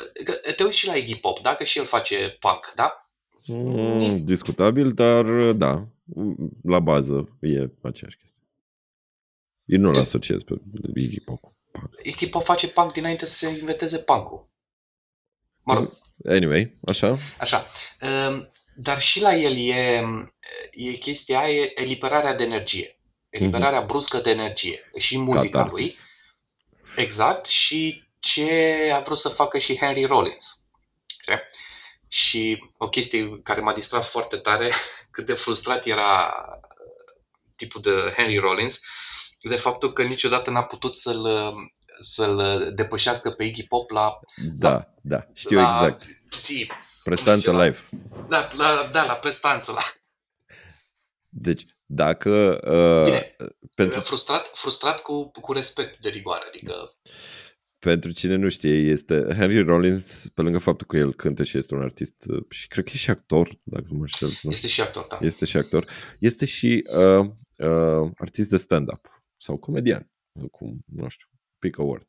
te uiți și la Iggy Pop, da? Că și el face punk, da? Mm, discutabil, dar da, la bază e aceeași chestie. Eu nu-l asociez pe Iggy Pop punk. Iggy Pop face punk dinainte să se inventeze punk-ul. Mă rog. Anyway, așa. Așa. Ehm, dar și la el e, e chestia aia, e eliberarea de energie. Eliberarea mm-hmm. bruscă de energie. Și muzica Catarsis. lui Exact, și ce a vrut să facă și Henry Rollins. Okay? Și o chestie care m-a distras foarte tare, cât de frustrat era tipul de Henry Rollins, de faptul că niciodată n-a putut să-l, să-l depășească pe Iggy Pop la... Da, la, da, știu la, exact. Zi, prestanță live. Da, la, da, la prestanță. La... Deci, dacă... Uh, Bine, pentru... frustrat, frustrat cu, cu respect de rigoare, adică... Pentru cine nu știe, este Henry Rollins, pe lângă faptul că el cântă și este un artist uh, și cred că e și actor, dacă nu mă știu. Este și actor, da. Este și actor. Este și uh, uh, artist de stand-up sau comedian, cum, nu știu, pick a word.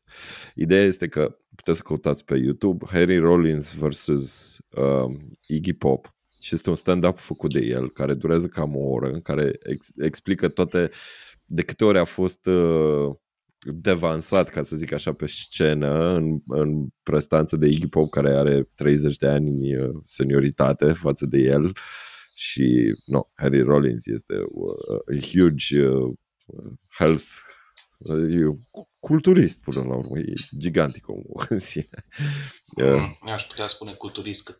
Ideea este că puteți să căutați pe YouTube Henry Rollins versus uh, Iggy Pop și este un stand-up făcut de el, care durează cam o oră, în care ex- explică toate, de câte ori a fost uh, devansat, ca să zic așa, pe scenă, în, în prestanță de Iggy Pop, care are 30 de ani uh, senioritate față de el. Și, no, Harry Rollins este uh, a huge uh, health e culturist până la urmă, e gigantic omul în sine. Uh, aș putea spune culturist cât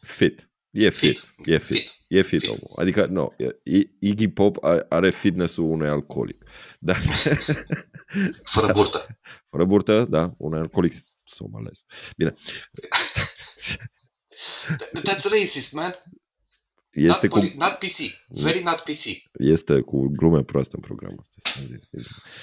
fit. E fit, fit. e fit, fit. e fit, fit. omul. Adică, nu, no, Iggy Pop are fitness-ul unui alcoolic. Da. Fără burtă. Fără burtă, da, un alcoolic somalez. Bine. That's racist, man. Este not, cu... not PC. Very not PC. Este cu glume proaste în programul ăsta.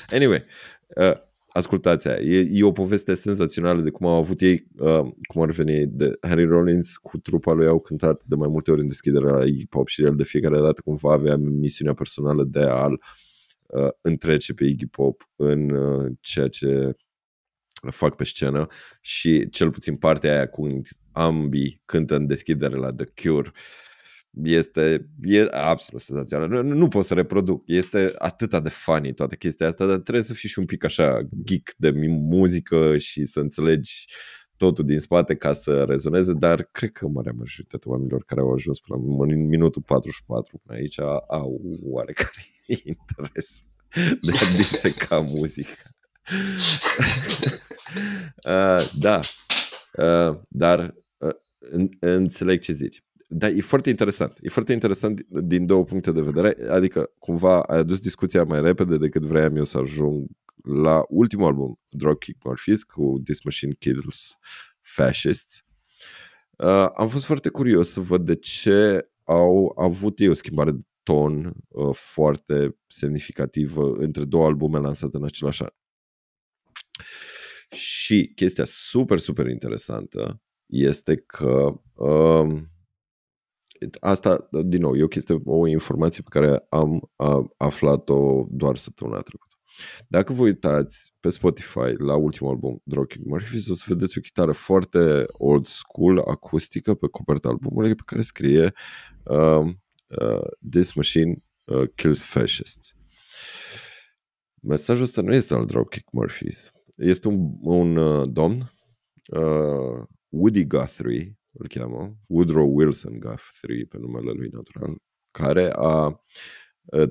Anyway, uh, ascultați aia. E, e o poveste senzațională de cum au avut ei, uh, cum ar veni, de Harry Rollins cu trupa lui au cântat de mai multe ori în deschiderea la Iggy Pop și el de fiecare dată cumva avea misiunea personală de a-l uh, întrece pe Iggy Pop în uh, ceea ce fac pe scenă și cel puțin partea aia cu ambii cântă în deschidere la The Cure este e absolut senzațional. Nu, nu pot să reproduc. Este atât de funny toată chestia asta, dar trebuie să fii și un pic așa geek de muzică și să înțelegi totul din spate ca să rezoneze, dar cred că marea majoritatea oamenilor care au ajuns până la minutul 44 până aici au oarecare interes de a diseca muzică. uh, da, uh, dar uh, înțeleg ce zici. Dar e foarte interesant. E foarte interesant din două puncte de vedere. Adică, cumva, ai adus discuția mai repede decât vreau eu să ajung la ultimul album, Dropkick Murphys, cu This Machine Kills Fascists. Uh, am fost foarte curios să văd de ce au avut ei o schimbare de ton uh, foarte semnificativă între două albume lansate în același an. Și chestia super, super interesantă este că uh, asta, din nou, e o chestie, o informație pe care am, am aflat-o doar săptămâna trecută. Dacă vă uitați pe Spotify la ultimul album, Dropkick Murphys, o să vedeți o chitară foarte old school, acustică, pe coperta albumului, pe care scrie uh, uh, This Machine uh, Kills Fascists. Mesajul ăsta nu este al Dropkick Murphys. Este un, un uh, domn, uh, Woody Guthrie, îl cheamă, Woodrow Wilson Guthrie, pe numele lui natural, care a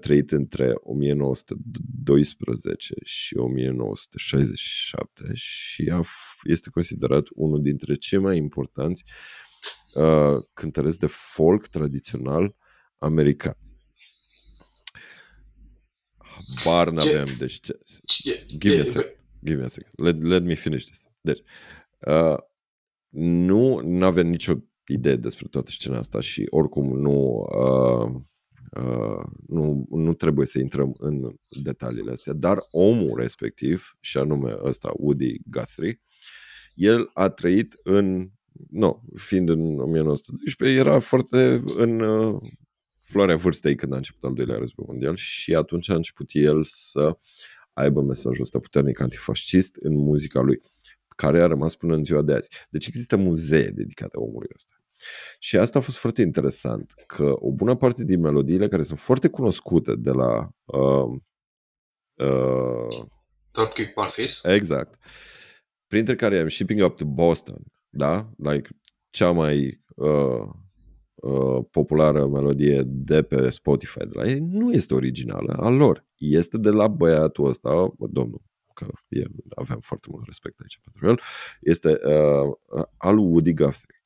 trăit între 1912 și 1967 și a, este considerat unul dintre cei mai importanți uh, cântăreți de folk tradițional american. Bar n-aveam, deci ce? Give me a second. Give me a second. Let, let me finish this. Deci, uh, nu avem nicio idee despre toată scena asta și oricum nu uh, Uh, nu, nu trebuie să intrăm în detaliile astea, dar omul respectiv, și anume ăsta, Woody Guthrie, el a trăit în, nu, fiind în 1912, era foarte în uh, floarea vârstei când a început al doilea război mondial și atunci a început el să aibă mesajul ăsta puternic antifascist în muzica lui, care a rămas până în ziua de azi. Deci există muzee dedicate omului ăsta. Și asta a fost foarte interesant, că o bună parte din melodiile care sunt foarte cunoscute de la... Uh, uh, Dropkick Murphys. Exact. Printre care am Shipping Up to Boston, da? Like cea mai uh, uh, populară melodie de pe Spotify de la ei, nu este originală a lor. Este de la băiatul ăsta, domnul, că e, aveam foarte mult respect aici pentru el, este uh, al Woody Guthrie.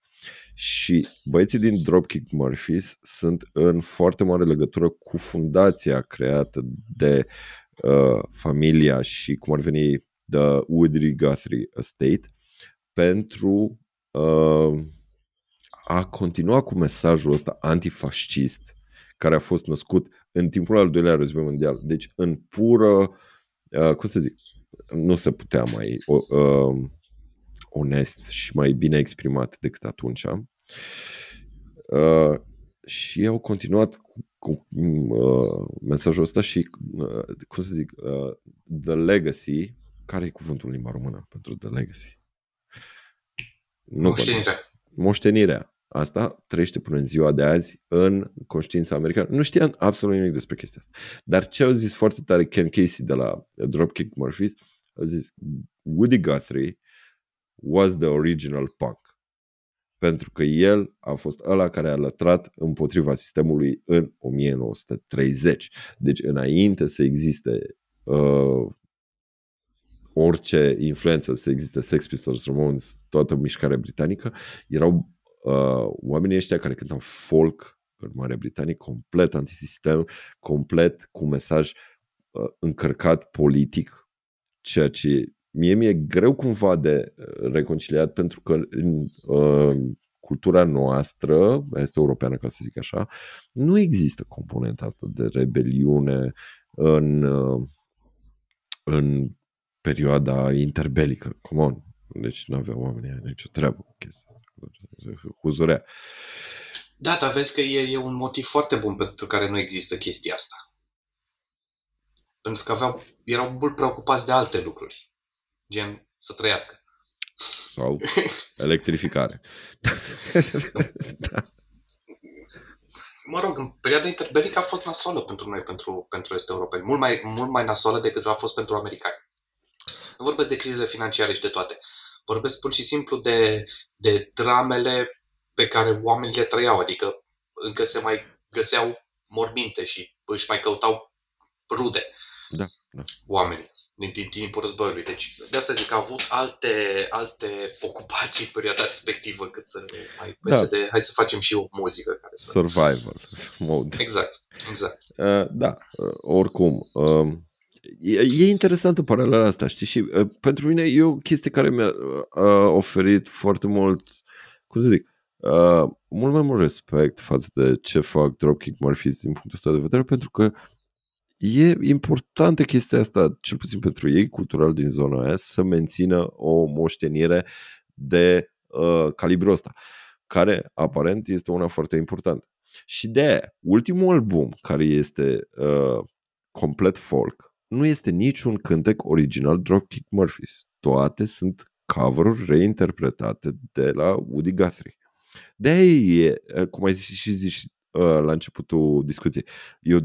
Și băieții din Dropkick Murphys sunt în foarte mare legătură cu fundația creată de uh, familia și cum ar veni The Woodry Guthrie Estate pentru uh, a continua cu mesajul ăsta antifascist care a fost născut în timpul al doilea război mondial. Deci în pură, uh, cum să zic, nu se putea mai uh, onest și mai bine exprimat decât atunci. Uh, și au continuat cu, cu uh, mesajul ăsta și, uh, cum să zic, uh, The Legacy, care e cuvântul în limba română pentru The Legacy? Nu Moștenirea. Moștenirea. Asta trăiește până în ziua de azi în conștiința americană. Nu știam absolut nimic despre chestia asta. Dar ce au zis foarte tare Ken Casey de la Dropkick Murphys, a zis Woody Guthrie was the original punk pentru că el a fost ăla care a lătrat împotriva sistemului în 1930. Deci înainte să existe uh, orice influență, să existe Sex Pistols, Ramones, toată mișcarea britanică, erau uh, oamenii ăștia care cântau folk în Marea Britanie, complet antisistem, complet cu mesaj uh, încărcat politic, ceea ce mie mi-e greu cumva de uh, reconciliat pentru că în uh, cultura noastră, este europeană ca să zic așa, nu există componenta asta de rebeliune în, uh, în perioada interbelică. Come on. Deci nu aveau oamenii nicio treabă cu chestia asta. Huzurea. Da, dar vezi că e, e un motiv foarte bun pentru care nu există chestia asta. Pentru că aveau, erau mult preocupați de alte lucruri gen să trăiască. Sau electrificare. da. mă rog, în perioada interbelică a fost nasoală pentru noi, pentru, pentru este europeni. Mult mai, mult mai nasoală decât a fost pentru americani. Nu vorbesc de crizele financiare și de toate. Vorbesc pur și simplu de, de dramele pe care oamenii le trăiau, adică încă se mai găseau morbinte și își mai căutau rude Da, da. oamenii din, din timpul războiului. Deci de asta zic că a avut alte, alte ocupații în perioada respectivă cât să mai Da. da. de hai să facem și o muzică care să... Survival mode. Exact, exact. Uh, da, uh, oricum. Uh, e, e interesantă paralela asta, știi? Și uh, pentru mine e o chestie care mi-a uh, oferit foarte mult, cum să zic, uh, mult mai mult respect față de ce fac Dropkick Murphys din punctul ăsta de vedere, pentru că e importantă chestia asta, cel puțin pentru ei, cultural din zona aia, să mențină o moștenire de uh, calibrul ăsta, care aparent este una foarte importantă. Și de aia, ultimul album, care este uh, complet folk, nu este niciun cântec original Dropkick Murphys. Toate sunt cover-uri reinterpretate de la Woody Guthrie. de aia e, uh, cum ai zis și zici uh, la începutul discuției, e o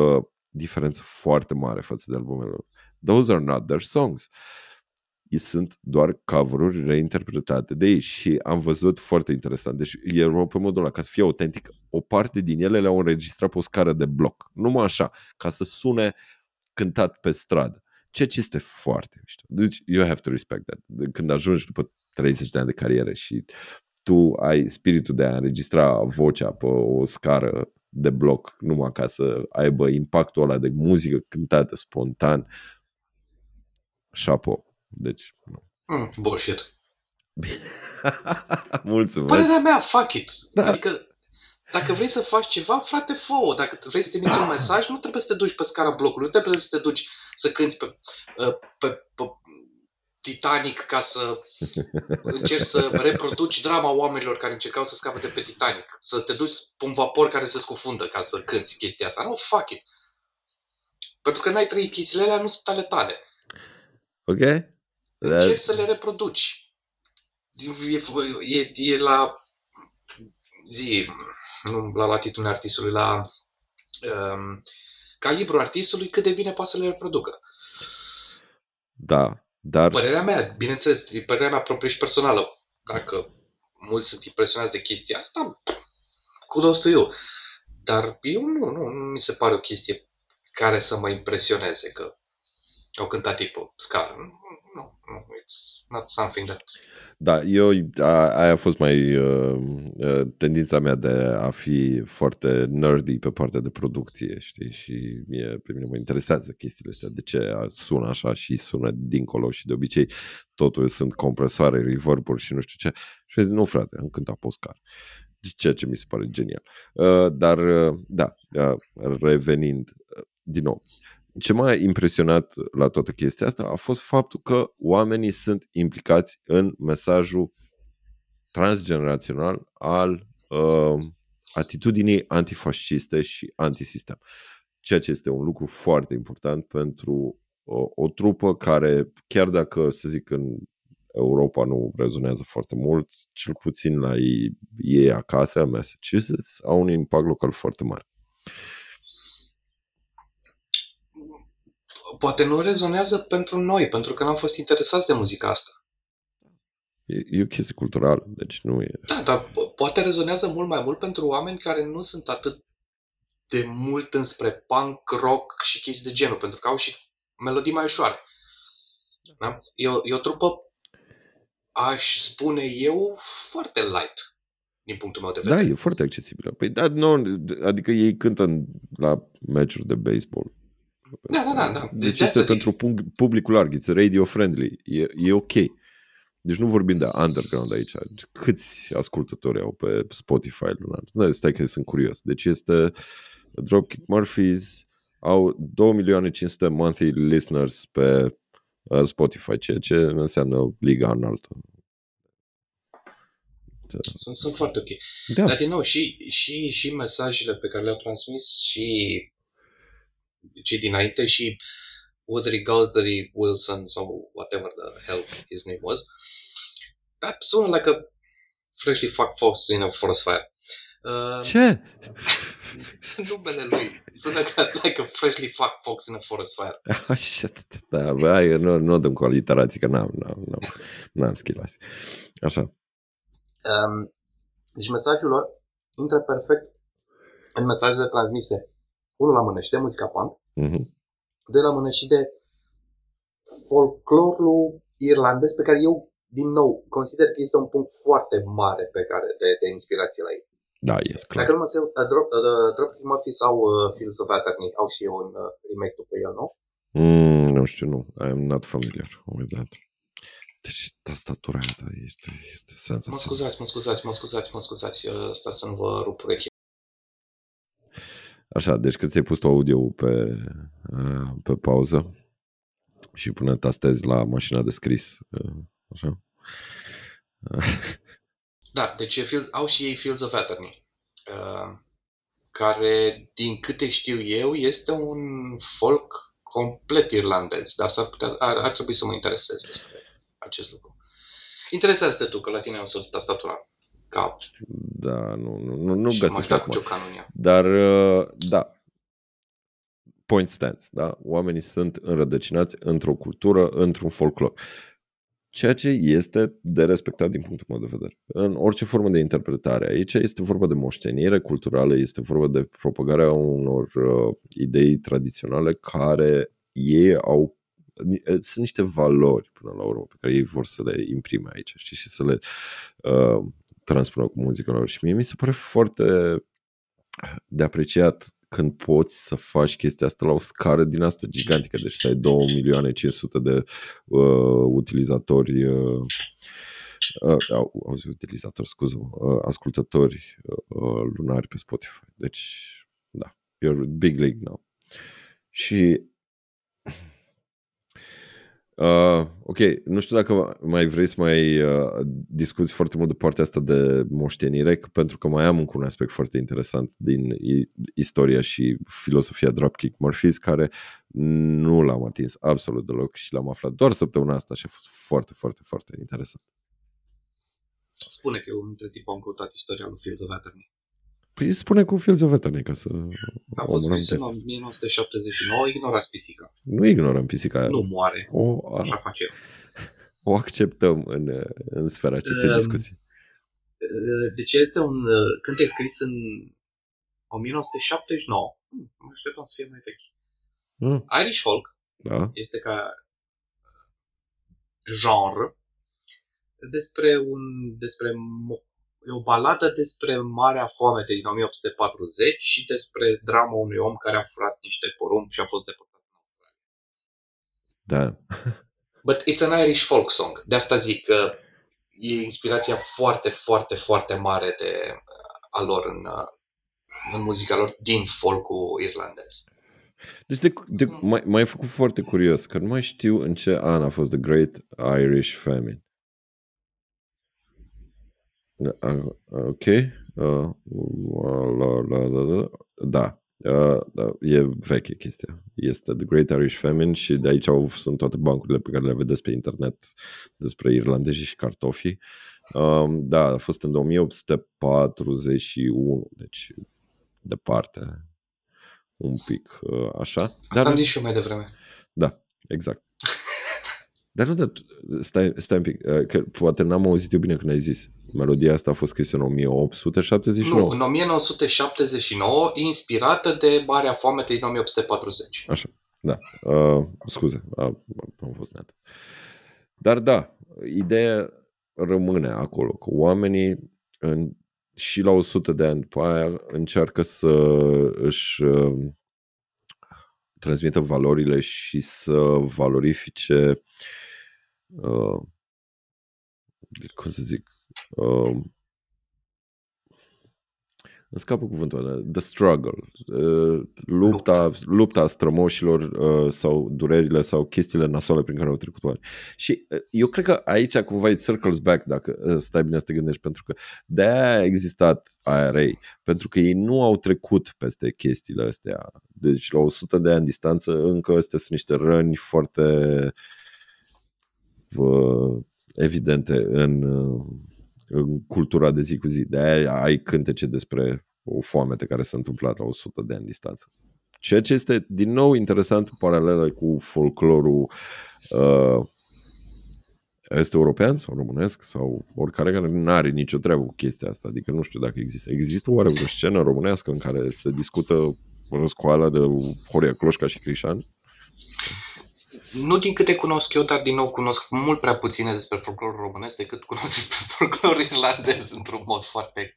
uh, diferență foarte mare față de albumele lor. Those are not their songs. Ei sunt doar cover-uri reinterpretate de ei și am văzut foarte interesant. Deci erau pe modul ăla, ca să fie autentic, o parte din ele le-au înregistrat pe o scară de bloc. Numai așa, ca să sune cântat pe stradă. Ceea ce este foarte mișto. Deci you have to respect that. Când ajungi după 30 de ani de carieră și tu ai spiritul de a înregistra vocea pe o scară de bloc numai ca să aibă impactul ăla de muzică cântată spontan. Chapeau. Deci, nu. Mm, bullshit. Mulțumesc. Părerea mea, fuck it. Da. Da. Adică, dacă vrei să faci ceva, frate, fă Dacă vrei să te trimiți un mesaj, nu trebuie să te duci pe scara blocului, nu trebuie să te duci să cânti pe, uh, pe, pe Titanic ca să încerci să reproduci drama oamenilor care încercau să scape de pe Titanic. Să te duci pe un vapor care se scufundă ca să cânti chestia asta. Nu, fuck it. Pentru că n-ai trăit chestiile alea, nu sunt ale tale. Ok? Încerci să le reproduci. E, e, e la zi, nu la latitudinea artistului, la um, calibrul artistului cât de bine poate să le reproducă. Da, dar Părerea mea, bineînțeles, e părerea mea proprie și personală. Dacă mulți sunt impresionați de chestia asta, kudos to you. Dar eu nu, nu, nu mi se pare o chestie care să mă impresioneze că au cântat ei pe scară. Nu, nu, nu, it's not something that... Da, eu, a, aia a fost mai uh, uh, tendința mea de a fi foarte nerdy pe partea de producție, știi? Și mie, pe mine mă interesează chestiile astea, de ce sună așa și sună dincolo și de obicei totul sunt compresoare, reverb și nu știu ce. Și eu zic, nu frate, am cântat postcar. Deci ceea ce mi se pare genial. Uh, dar, uh, da, uh, revenind, uh, din nou, ce m-a impresionat la toată chestia asta a fost faptul că oamenii sunt implicați în mesajul transgenerațional al uh, atitudinii antifasciste și antisistem. Ceea ce este un lucru foarte important pentru o, o trupă care, chiar dacă, să zic, în Europa nu rezonează foarte mult, cel puțin la ei, ei acasă, în Massachusetts, au un impact local foarte mare. Poate nu rezonează pentru noi, pentru că n-am fost interesați de muzica asta. E, e o chestie culturală, deci nu e... Da, dar po- poate rezonează mult mai mult pentru oameni care nu sunt atât de mult înspre punk, rock și chestii de genul, pentru că au și melodii mai ușoare. Da? E, o, e o trupă, aș spune eu, foarte light, din punctul meu de Da, vedere. e foarte accesibilă. Păi da, nu, adică ei cântă în- la meciuri de baseball. Da, da, da. da. Deci, Deci, de este asta zic. pentru pub- publicul larg, it's radio friendly, e, e ok. Deci nu vorbim de underground aici. Câți ascultători au pe Spotify lunar? Da, stai că sunt curios. Deci este Dropkick Murphys, au 2 milioane 500 monthly listeners pe uh, Spotify, ceea ce înseamnă liga înaltă. Sunt, sunt foarte ok. Da, Dar din nou, și, și, și mesajele pe care le-au transmis și cei dinainte și Woodry Guthrie Wilson sau whatever the hell his name was, that sună like a freshly fucked fox in a forest fire. Uh, ce? Numele lui sună ca like a freshly fucked fox in a forest fire. Așa, da, bă, hai, nu, nu dăm cu aliterații, că n-am, n-am, n-am, n-am schilați. Așa. Um, deci mesajul lor intră perfect în mesajele transmise. Unul la mână și de muzica punk, Mhm. doi la mână și de folclorul irlandez pe care eu, din nou, consider că este un punct foarte mare pe care de, de inspirație la ei. Da, e clar. Dacă nu mă se, uh, Drop, uh, Dropkick Murphy sau uh, Fields of Attorney au și eu un uh, remake după el, nu? Mm, nu știu, nu. I am not familiar with that. Deci tastatura aia da, este, este Mă senzațională. scuzați, mă scuzați, mă scuzați, mă scuzați, uh, asta să nu vă rup urechile. Așa, deci că ți-ai pus tu audio pe, uh, pe pauză și până tastezi la mașina de scris, uh, așa. Da, deci e Field, au și ei Fields of Attorney, uh, care, din câte știu eu, este un folk complet irlandez, dar s-ar putea, ar, ar trebui să mă interesez despre acest lucru. Interesează-te tu, că la tine o să tastatura ca Da, nu, nu, nu, nu și m-aș găsesc da cu acum. ciocanul în ea. Dar, uh, da, point stands, da? Oamenii sunt înrădăcinați într-o cultură, într-un folclor. Ceea ce este de respectat din punctul meu de vedere. În orice formă de interpretare. Aici este vorba de moștenire culturală, este vorba de propagarea unor uh, idei tradiționale care ei au sunt niște valori până la urmă pe care ei vor să le imprime aici știi? și să le uh, transpună cu muzica lor. Și mie mi se pare foarte de apreciat când poți să faci chestia asta la o scară din asta gigantică, deci să ai 2 milioane 500 de uh, utilizatori uh, uh, au- auzi, utilizatori, scuză uh, ascultători uh, lunari pe Spotify. Deci, da, you're big league now. Și Uh, ok, nu știu dacă mai vrei să mai uh, discuți foarte mult de partea asta de moștenire, că- pentru că mai am încă un aspect foarte interesant din i- istoria și filosofia Dropkick Murphys, care nu l-am atins absolut deloc și l-am aflat doar săptămâna asta și a fost foarte, foarte, foarte interesant. Spune că eu între timp am căutat istoria lui Fields of Attorney. Păi spune cu Fields of Eternity ca să A fost omorâm scris în chestia. 1979, ignorați pisica. Nu ignorăm pisica aia. Nu moare, O, așa a, face el. o acceptăm în, în sfera acestei Um, discuții. Uh, Deci este un uh, cântec scris în 1979. Hmm, Mă așteptam să fie mai vechi. Mm, Irish folk da? este ca genre despre un despre mo- e o baladă despre Marea Foamete din 1840 și despre drama unui om care a furat niște porumbi și a fost deportat în Australia. Da. But it's an Irish folk song. De asta zic că e inspirația foarte, foarte, foarte mare de uh, a lor în, uh, în muzica lor din folcul irlandez. Deci de, de, m-ai, m-ai făcut foarte curios, că nu mai știu în ce an a fost The Great Irish Famine. Uh, ok. Uh, la, la, la, la. Da. Uh, da. E veche chestia. Este The Great Irish Famine și de aici au, sunt toate bancurile pe care le vedeți pe internet despre irlandezi și cartofii. Um, da, a fost în 1841, deci departe un pic uh, așa. Asta am zis și eu mai devreme. Da, exact. Dar nu, dar stai, stai un pic, uh, că poate n-am auzit eu bine când ai zis. Melodia asta a fost scrisă în 1879. Nu, în 1979, inspirată de Marea Foamete din 1840. Așa, da. Uh, scuze, uh, am fost net. Dar da, ideea rămâne acolo, că oamenii în, și la 100 de ani după aia încearcă să își uh, transmită valorile și să valorifice uh, cum să zic uh, îmi scapă cuvântul ăla, the struggle, uh, lupta, lupta strămoșilor uh, sau durerile sau chestiile nasoale prin care au trecut oameni. Și uh, eu cred că aici cumva it circles back dacă uh, stai bine să te gândești, pentru că de-aia a existat IRA, pentru că ei nu au trecut peste chestiile astea. Deci la 100 de ani distanță încă astea sunt niște răni foarte uh, evidente în, uh, în cultura de zi cu zi. De-aia ai cântece despre o foamete care s-a întâmplat la 100 de ani distanță. Ceea ce este din nou interesant în paralelă cu folclorul uh, este european sau românesc sau oricare care nu are nicio treabă cu chestia asta. Adică nu știu dacă există. Există oare o scenă românească în care se discută în scoala de Horia Cloșca și Crișan? Nu din câte cunosc eu, dar din nou cunosc mult prea puține despre folclorul românesc decât cunosc despre folclorul irlandez într-un mod foarte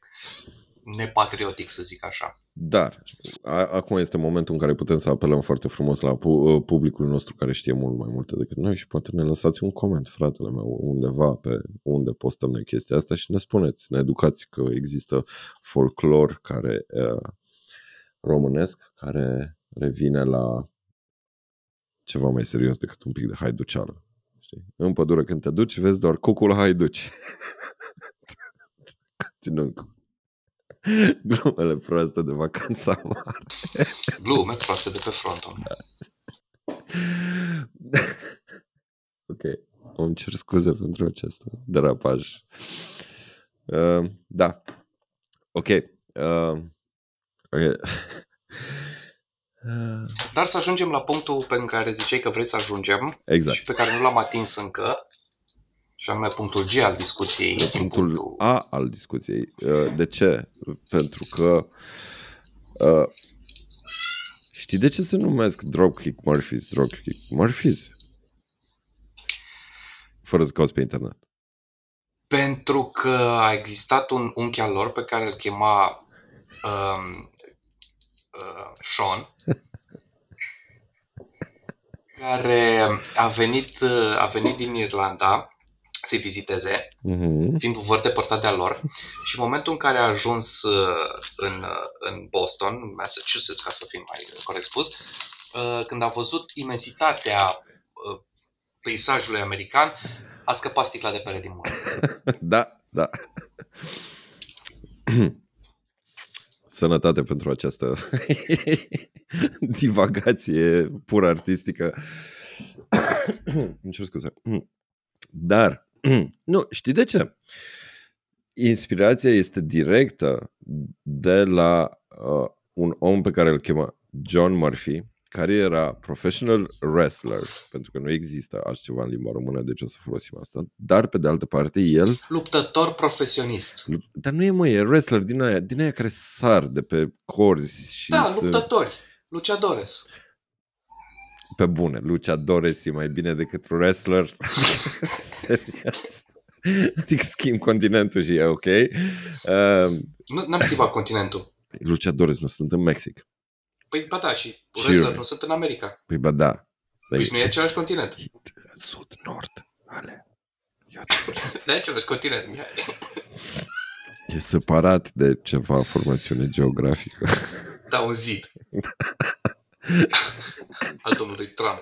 nepatriotic, să zic așa. Dar, a, acum este momentul în care putem să apelăm foarte frumos la pu- publicul nostru care știe mult mai multe decât noi și poate ne lăsați un coment, fratele meu, undeva pe unde postăm noi chestia asta și ne spuneți, ne educați că există folclor care uh, românesc care revine la ceva mai serios decât un pic de haiduceală. Știi? În pădure când te duci, vezi doar cucul haiduci. Continuăm cu glumele proaste de vacanța mare. Glume proaste de pe frontul. Da. ok, îmi cer scuze pentru acest derapaj. Uh, da, ok. Uh, okay. Dar să ajungem la punctul pe care ziceai că vrei să ajungem Exact. și pe care nu l-am atins încă, și anume punctul G al discuției. din punctul punctul... A al discuției. Uh, De ce? Pentru că uh, știi de ce se numesc Dropkick Murphys Dropkick Murphys? Fără să cauți pe internet. Pentru că a existat un unchi al lor pe care îl chema um, uh, Sean, care a venit, uh, a venit din Irlanda să-i viziteze, Mhm. fiind foarte depărtat de-a lor, și în momentul în care a ajuns uh, în, uh, în Boston, în Massachusetts, ca să fim mai corect spus, uh, când a văzut imensitatea uh, peisajului american, a scăpat sticla de pere din mână. Da, da. Sănătate pentru această divagație pur artistică. Îmi cer scuze. Dar, nu, știi de ce? Inspirația este directă de la uh, un om pe care îl chema John Murphy, care era professional wrestler, pentru că nu există altceva în limba română, deci o să folosim asta. Dar, pe de altă parte, el Luptător profesionist. dar nu e, mă, e wrestler din aia, din aia care sar de pe corzi și Da, să- luptători. Luciadores. pe bune. Luchadores e mai bine decât wrestler. Serios. Adică schimb continentul și e ok. Uh, Nu, n-am schimbat continentul. luchadores nu sunt în Mexic. Păi, ba da, și Și- wrestler nu sunt în America. Păi ba da. Deci nu e același continent. Sud, nord. Ale. Ia Nu e același continent. E separat de ceva formațiune geografică. Da, un zid. Al domnului Trump.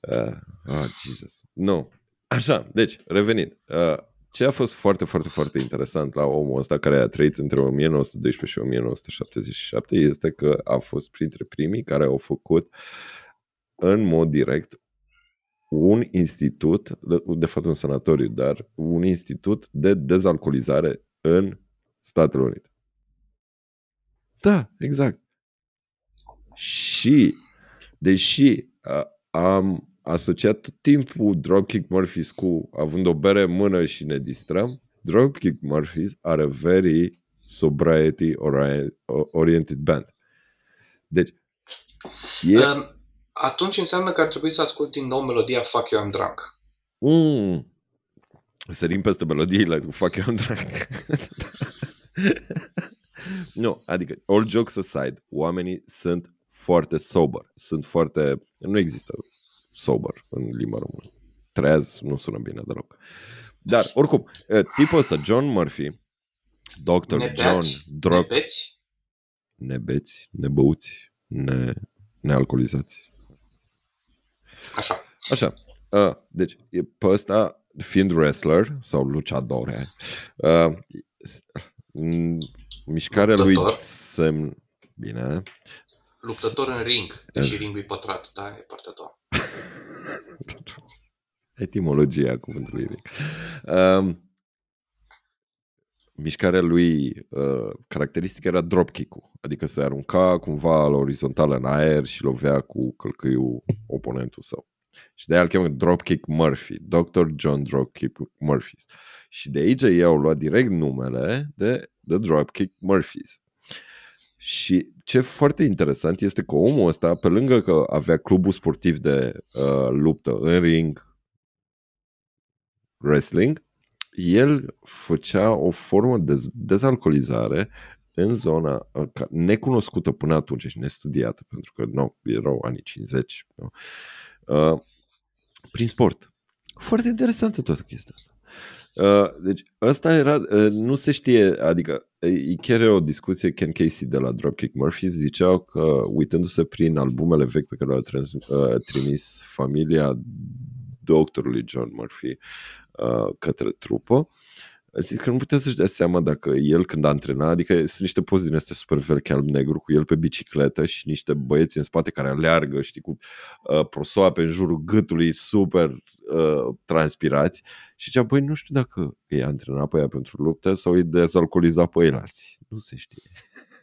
Uh, oh, Jesus. Nu. Așa, deci, revenind. Uh, ce a fost foarte, foarte, foarte interesant la omul ăsta care a trăit între 1912 și 1977 este că a fost printre primii care au făcut în mod direct un institut, de, de fapt un sanatoriu, dar un institut de dezalcoolizare în Statele Unite. Da, exact. Și, deși a, am asociat tot timpul Dropkick Murphys cu având o bere în mână și ne distrăm, Dropkick Murphys are a very sobriety ori- oriented band. Deci, e... Um, Atunci înseamnă că ar trebui să ascult din nou melodia Fuck You I'm Drunk. Mm. Sărim peste melodiile cu Fuck You I'm Drunk. nu, adică, all jokes aside, oamenii sunt foarte sober. Sunt foarte... Nu există sober în limba română. Treaz nu sună bine deloc. Dar, oricum, eh, tipul ăsta, John Murphy, Dr. Ne John beați? Drop, Ne beți? nebeți, nebăuți, ne, nealcoolizați. Așa. Așa. Uh, deci, e pe ăsta, fiind wrestler sau luchadore, uh, s- m- mișcarea lui Luptător. semn... Bine. Luptător în ring. Deși ringul e pătrat. Da, e partea a doua. Etimologia cuvântului ring. Um, mișcarea lui uh, caracteristică era dropkick-ul, adică se arunca cumva la orizontală în aer și lovea cu călcâiul oponentul său. Și de aia îl cheamă Dropkick Murphy, Dr. John Dropkick Murphy. Și de aici ei au luat direct numele de The Dropkick Murphys. Și ce foarte interesant este că omul ăsta, pe lângă că avea clubul sportiv de uh, luptă în ring, wrestling, el făcea o formă de dezalcoolizare în zona uh, necunoscută până atunci și nestudiată, pentru că nu, erau anii 50, nu? Uh, prin sport. Foarte interesantă toată chestia asta. Uh, deci ăsta era, uh, nu se știe, adică e chiar o discuție, Ken Casey de la Dropkick Murphys zicea că uitându-se prin albumele vechi pe care le-a trans, uh, trimis familia doctorului John Murphy uh, către trupă, Zic că nu putea să-și dea seama dacă el când a antrenat, adică sunt niște poze din astea super vechi alb-negru cu el pe bicicletă și niște băieți în spate care aleargă, știi, cu uh, prosoape în jurul gâtului super uh, transpirați și zicea, băi, nu știu dacă e antrenat pe ea pentru luptă sau e dezalcooliza pe el alții. Nu se știe.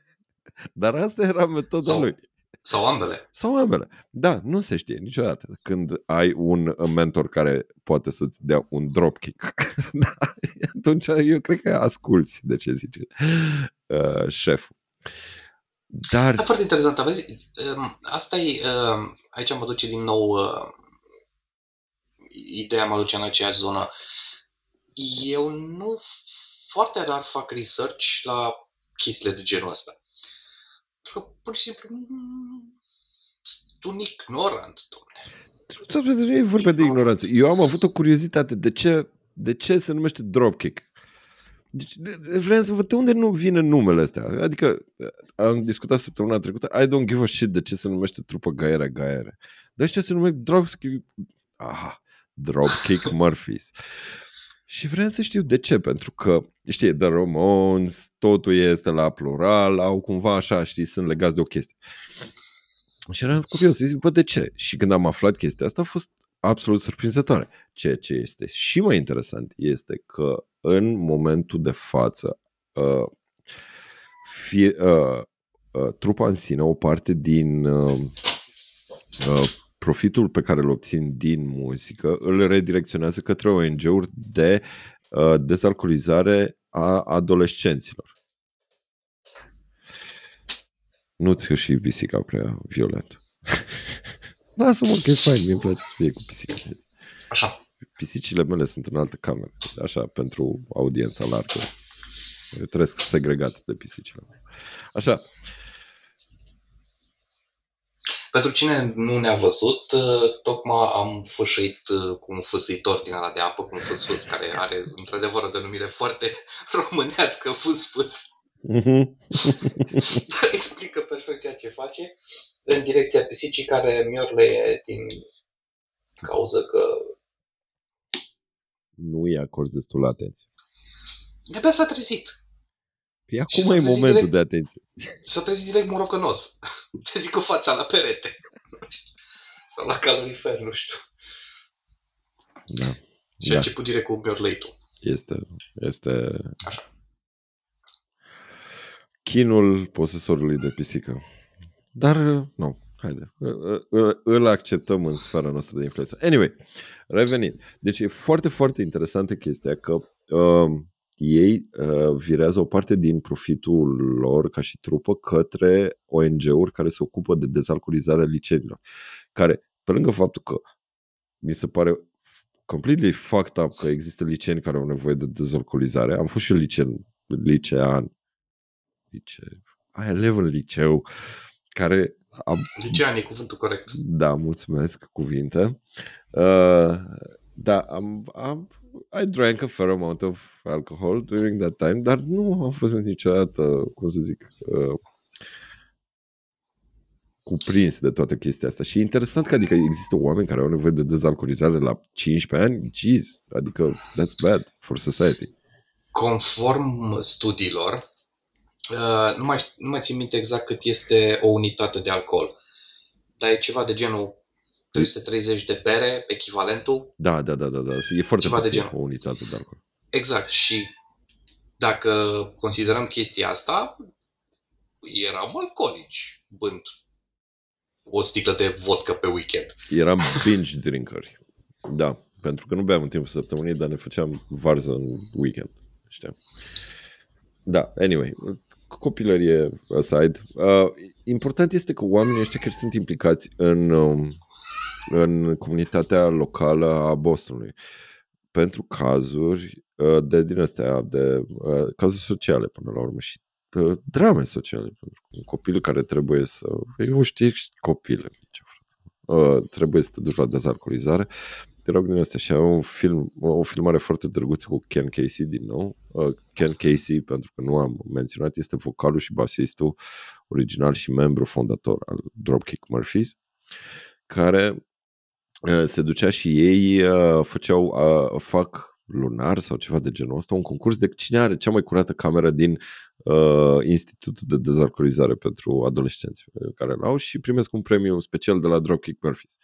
Dar asta era metoda sau, lui. Sau ambele. Sau ambele. Da, nu se știe niciodată când ai un mentor care poate să-ți dea un dropkick. da, atunci eu cred că asculți de ce zice uh, șeful. Dar... Da, foarte interesant. Aveți, um, asta e, um, aici mă duce din nou uh, ideea mă duce în aceeași zonă. Eu nu foarte rar fac research la chestiile de genul ăsta. Pentru că pur și simplu sunt un ignorant, domnule. Nu e vorba de ignoranță. Eu am avut o curiozitate. De ce, de ce se numește dropkick? Deci, vreau să văd de unde nu vine numele ăsta. Adică am discutat săptămâna trecută, I don't give a shit de ce se numește trupă Gaere Gaere. Dar ăștia se numește Dropkick, aha, Dropkick Murphys. Și vreau să știu de ce, pentru că, știi, The Ramones, totul este la plural, au cumva așa, știi, sunt legați de o chestie. Și eram curios, zic, bă, de ce? Și când am aflat chestia asta a fost absolut surprinzătoare. Ceea ce este și mai interesant este că în momentul de față uh, fie, uh, uh, trupa în sine, o parte din uh, uh, profitul pe care îl obțin din muzică îl redirecționează către ONG-uri de uh, dezalcoolizare a adolescenților. Nu-ți hârși pisica prea violent. Lasă-mă că e fain, mi-e place să fie cu pisica. Așa. Pisicile mele sunt în altă cameră, așa, pentru audiența largă. Eu trăiesc segregat de pisicile mele. Așa, pentru cine nu ne-a văzut, uh, tocmai am fâșit uh, cu un fâsitor din ala de apă, cu un fâs care are într-adevăr o denumire foarte românească, fâs-fâs. Mm-hmm. Explică perfect ceea ce face în direcția pisicii care miorle din cauza că nu i acorzi destul atenție. De s-a trezit. Păi acum e momentul direct, de atenție. S-a trezit direct morocănos. Te zic cu fața la perete. Sau la calorifer, nu știu. Da. Și da. a început direct cu Biorleitul. Este, este... Așa. Chinul posesorului de pisică. Dar, nu, haide, îl acceptăm în sfera noastră de influență. Anyway, revenind. Deci e foarte, foarte interesantă chestia că uh, ei uh, virează o parte din profitul lor ca și trupă către ONG-uri care se ocupă de dezalcoolizarea licenilor. Care, pe lângă faptul că mi se pare completely fucked up că există liceni care au nevoie de dezalcoolizare. Am fost și licen, licean, lice, ai elev în liceu, care am... Licean e cuvântul corect. Da, mulțumesc, cuvinte. Uh, da, am, am I drank a fair amount of alcohol during that time, dar nu am fost niciodată, cum să zic, uh, cuprins de toată chestia asta. Și e interesant că adică există oameni care au nevoie de dezalcoolizare la 15 ani. Jeez, adică that's bad for society. Conform studiilor, uh, nu, mai, nu mai țin minte exact cât este o unitate de alcool, dar e ceva de genul 330 de bere, echivalentul. Da, da, da, da, da. E foarte Ceva de genul. o unitate de alcool. Exact. Și dacă considerăm chestia asta, eram alcoolici, bând o sticlă de vodka pe weekend. Eram binge drinkeri. Da, pentru că nu beam în timpul săptămânii, dar ne făceam varză în weekend. Știam. Da, anyway, copilărie aside. Uh, important este că oamenii ăștia care sunt implicați în, um, în comunitatea locală a Bostonului pentru cazuri uh, de din astea, de uh, cazuri sociale până la urmă și uh, drame sociale. Pentru că un copil care trebuie să... Eu știu, ești copil, ce uh, trebuie să te duci la dezalcoolizare. Te rog din astea și un film, o filmare foarte drăguță cu Ken Casey din nou. Uh, Ken Casey, pentru că nu am menționat, este vocalul și basistul original și membru fondator al Dropkick Murphys, care uh, se ducea și ei uh, făceau, uh, fac lunar sau ceva de genul ăsta, un concurs de cine are cea mai curată cameră din uh, Institutul de Dezalcoolizare pentru adolescenți care l-au și primesc un premiu special de la Dropkick Murphys.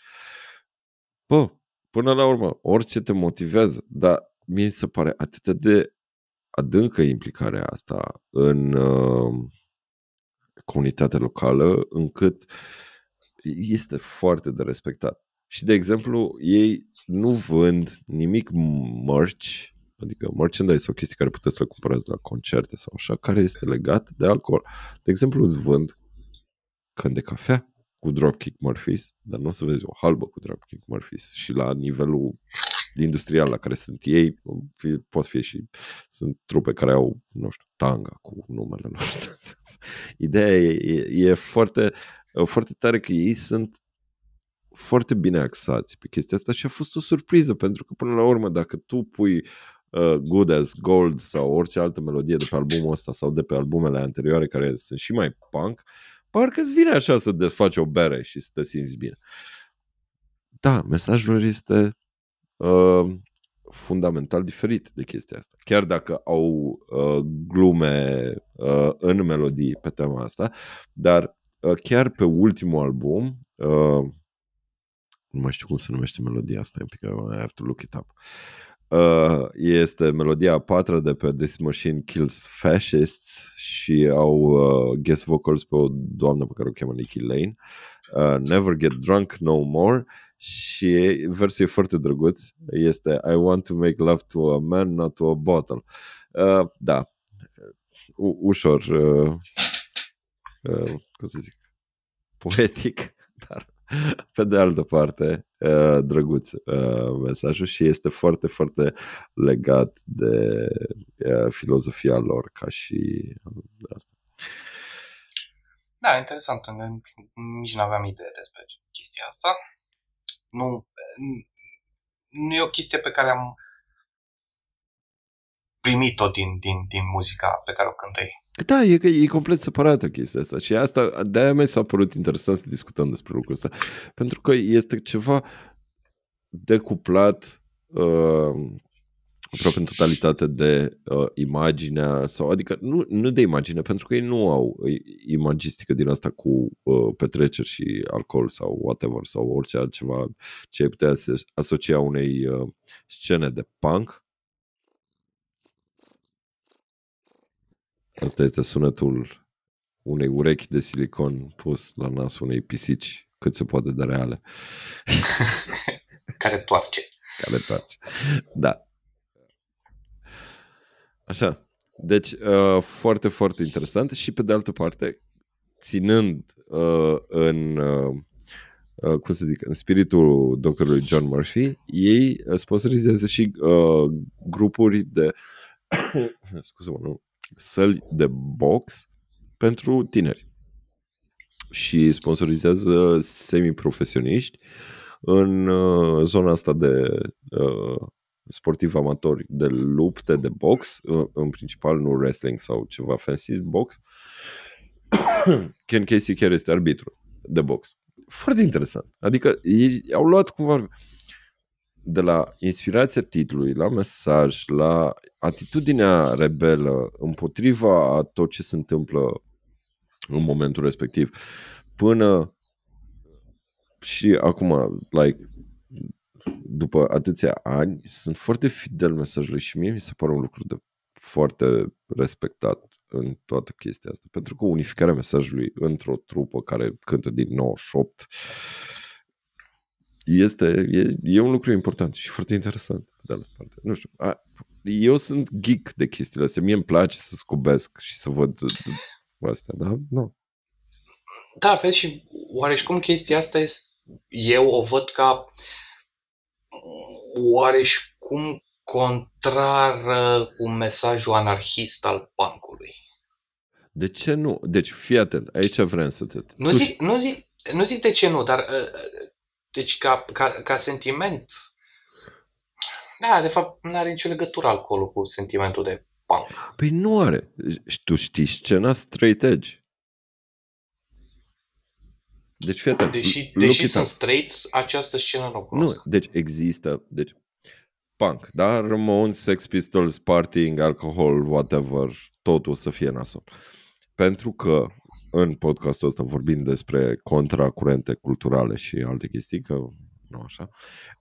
Bă, până la urmă, orice te motivează, dar mi se pare atât de adâncă implicarea asta în uh, comunitatea locală, încât este foarte de respectat. Și, de exemplu, ei nu vând nimic merch, adică merchandise sau chestii care puteți să le cumpărați de la concerte sau așa, care este legat de alcool. De exemplu, îți vând când de cafea cu Dropkick Murphys, dar nu o să vezi o halbă cu Dropkick Murphys și la nivelul industrial la care sunt ei, pot fi și sunt trupe care au, nu știu, tanga cu numele lor. Ideea e, e, e foarte, foarte tare că ei sunt foarte bine axați pe chestia asta și a fost o surpriză, pentru că până la urmă, dacă tu pui uh, Good as Gold sau orice altă melodie de pe albumul ăsta sau de pe albumele anterioare care sunt și mai punk, parcă îți vine așa să desfaci o bere și să te simți bine. Da, mesajul este uh, fundamental diferit de chestia asta. Chiar dacă au uh, glume uh, în melodii pe tema asta, dar uh, chiar pe ultimul album, uh, nu mai știu cum se numește melodia asta, e un pic, I have to look it up. Uh, este melodia a patra de pe This Machine Kills Fascists și au uh, guest vocals pe o doamnă pe care o cheamă Nikki Lane. Uh, Never Get Drunk No More și versul e foarte drăguț. Este I want to make love to a man, not to a bottle. Uh, da, U- ușor uh, uh, cum să zic poetic, dar pe de altă parte, uh, drăguț uh, mesajul și este foarte, foarte legat de uh, filozofia lor ca și asta. Da, interesant. Nici nu aveam idee despre chestia asta. Nu, nu e o chestie pe care am primit-o din, din, din muzica pe care o cântă ei. Da, e, e complet separată chestia asta și asta, de-aia mi s-a părut interesant să discutăm despre lucrul ăsta, pentru că este ceva decuplat uh, aproape în totalitate de uh, imaginea sau adică nu, nu de imagine, pentru că ei nu au imagistică din asta cu uh, petreceri și alcool sau whatever sau orice altceva ce ai putea să asocia unei uh, scene de punk Asta este sunetul unei urechi de silicon pus la nasul unei pisici cât se poate de reale. Care toarce. Care toarce. Da. Așa. Deci, uh, foarte, foarte interesant și pe de altă parte, ținând uh, în, uh, uh, cum să zic, în spiritul doctorului John Murphy, ei sponsorizează și uh, grupuri de scuze-mă, nu, săli de box pentru tineri și sponsorizează semi-profesioniști în uh, zona asta de uh, sportiv amatori, de lupte de box, uh, în principal nu wrestling sau ceva fancy box. Ken Casey chiar este arbitru de box. Foarte interesant. Adică ei au luat cumva de la inspirația titlului, la mesaj, la atitudinea rebelă împotriva a tot ce se întâmplă în momentul respectiv, până și acum, like, după atâția ani, sunt foarte fidel mesajului și mie mi se pare un lucru de foarte respectat în toată chestia asta. Pentru că unificarea mesajului într-o trupă care cântă din 98 este, e, e un lucru important și foarte interesant, de altă parte. Nu știu, a, eu sunt geek de chestiile astea. Mie îmi place să scobesc și să văd astea, da? Nu. Da, vezi, și oareși cum chestia asta este, eu o văd ca oareși cum contrar cu mesajul anarhist al bancului. De ce nu? Deci, fii atent, aici vrem să te... Nu zic, nu zic, nu zic de ce nu, dar uh, deci ca, ca, ca sentiment, da, de fapt, nu are nicio legătură alcoolul cu sentimentul de punk. Păi nu are. Tu știi scena straight edge. Deci fii atent. Deși, deși sunt straight, această scenă nu cunosc. Nu, deci există. Deci, punk, da? Ramones, Sex Pistols, partying, alcohol, whatever, totul să fie nasol. Pentru că în podcastul ăsta vorbim despre contracurente culturale și alte chestii, că nu așa.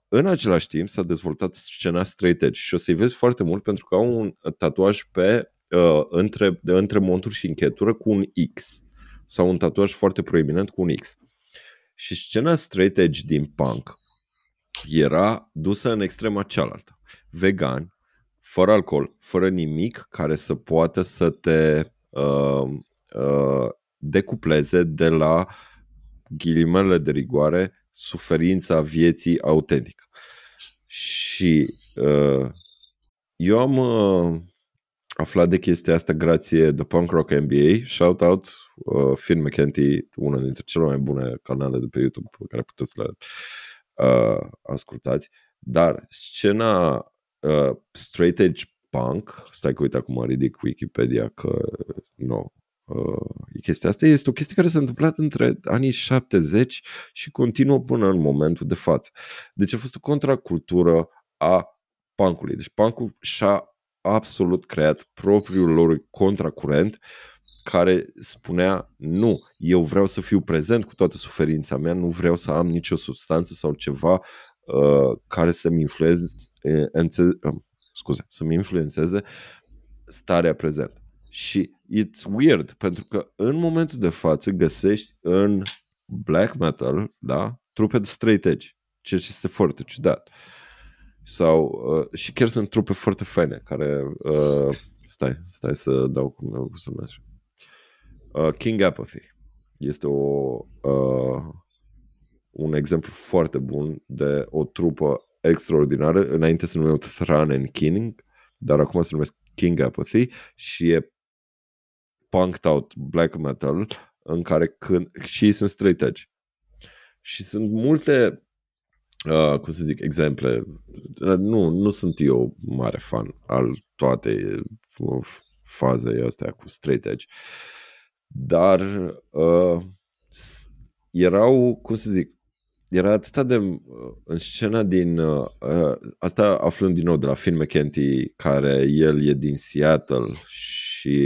În același timp s-a dezvoltat scena straight edge și o să-i vezi foarte mult pentru că au un tatuaj pe uh, între, de, între monturi și închetură cu un X sau un tatuaj foarte proeminent cu un X. Și scena straight edge din punk era dusă în extrema cealaltă. Vegan, fără alcool, fără nimic care să poată să te uh, uh, decupleze de la ghilimele de rigoare suferința vieții autentică. Și uh, eu am uh, aflat de chestia asta grație The Punk Rock NBA. Shout out uh, Finn McKenty, una dintre cele mai bune canale de pe YouTube pe care puteți să le uh, ascultați. Dar scena uh, straight edge punk, stai că uite acum ridic Wikipedia că nu, uh, chestia asta este o chestie care s-a întâmplat între anii 70 și continuă până în momentul de față. Deci a fost o contracultură a punkului. Deci punkul și-a absolut creat propriul lor contracurent care spunea nu, eu vreau să fiu prezent cu toată suferința mea, nu vreau să am nicio substanță sau ceva uh, care să-mi influențeze, uh, scuze, să-mi influențeze starea prezentă. Și it's weird, pentru că în momentul de față găsești în black metal, da, trupe de straight edge, ceea ce este foarte ciudat. Sau, uh, și chiar sunt trupe foarte faine, care, uh, stai, stai să dau cum, cum să numesc. Uh, King Apathy este o, uh, un exemplu foarte bun de o trupă extraordinară. Înainte se numeau Thran and King, dar acum se numesc King Apathy și e punked out black metal în care când și sunt straight edge. Și sunt multe uh, cum să zic, exemple. Nu, nu sunt eu mare fan al toate uh, fazei astea cu straight edge. Dar uh, erau, cum să zic, era atâta de uh, în scena din uh, uh, asta aflând din nou de la Finn McKenty care el e din Seattle și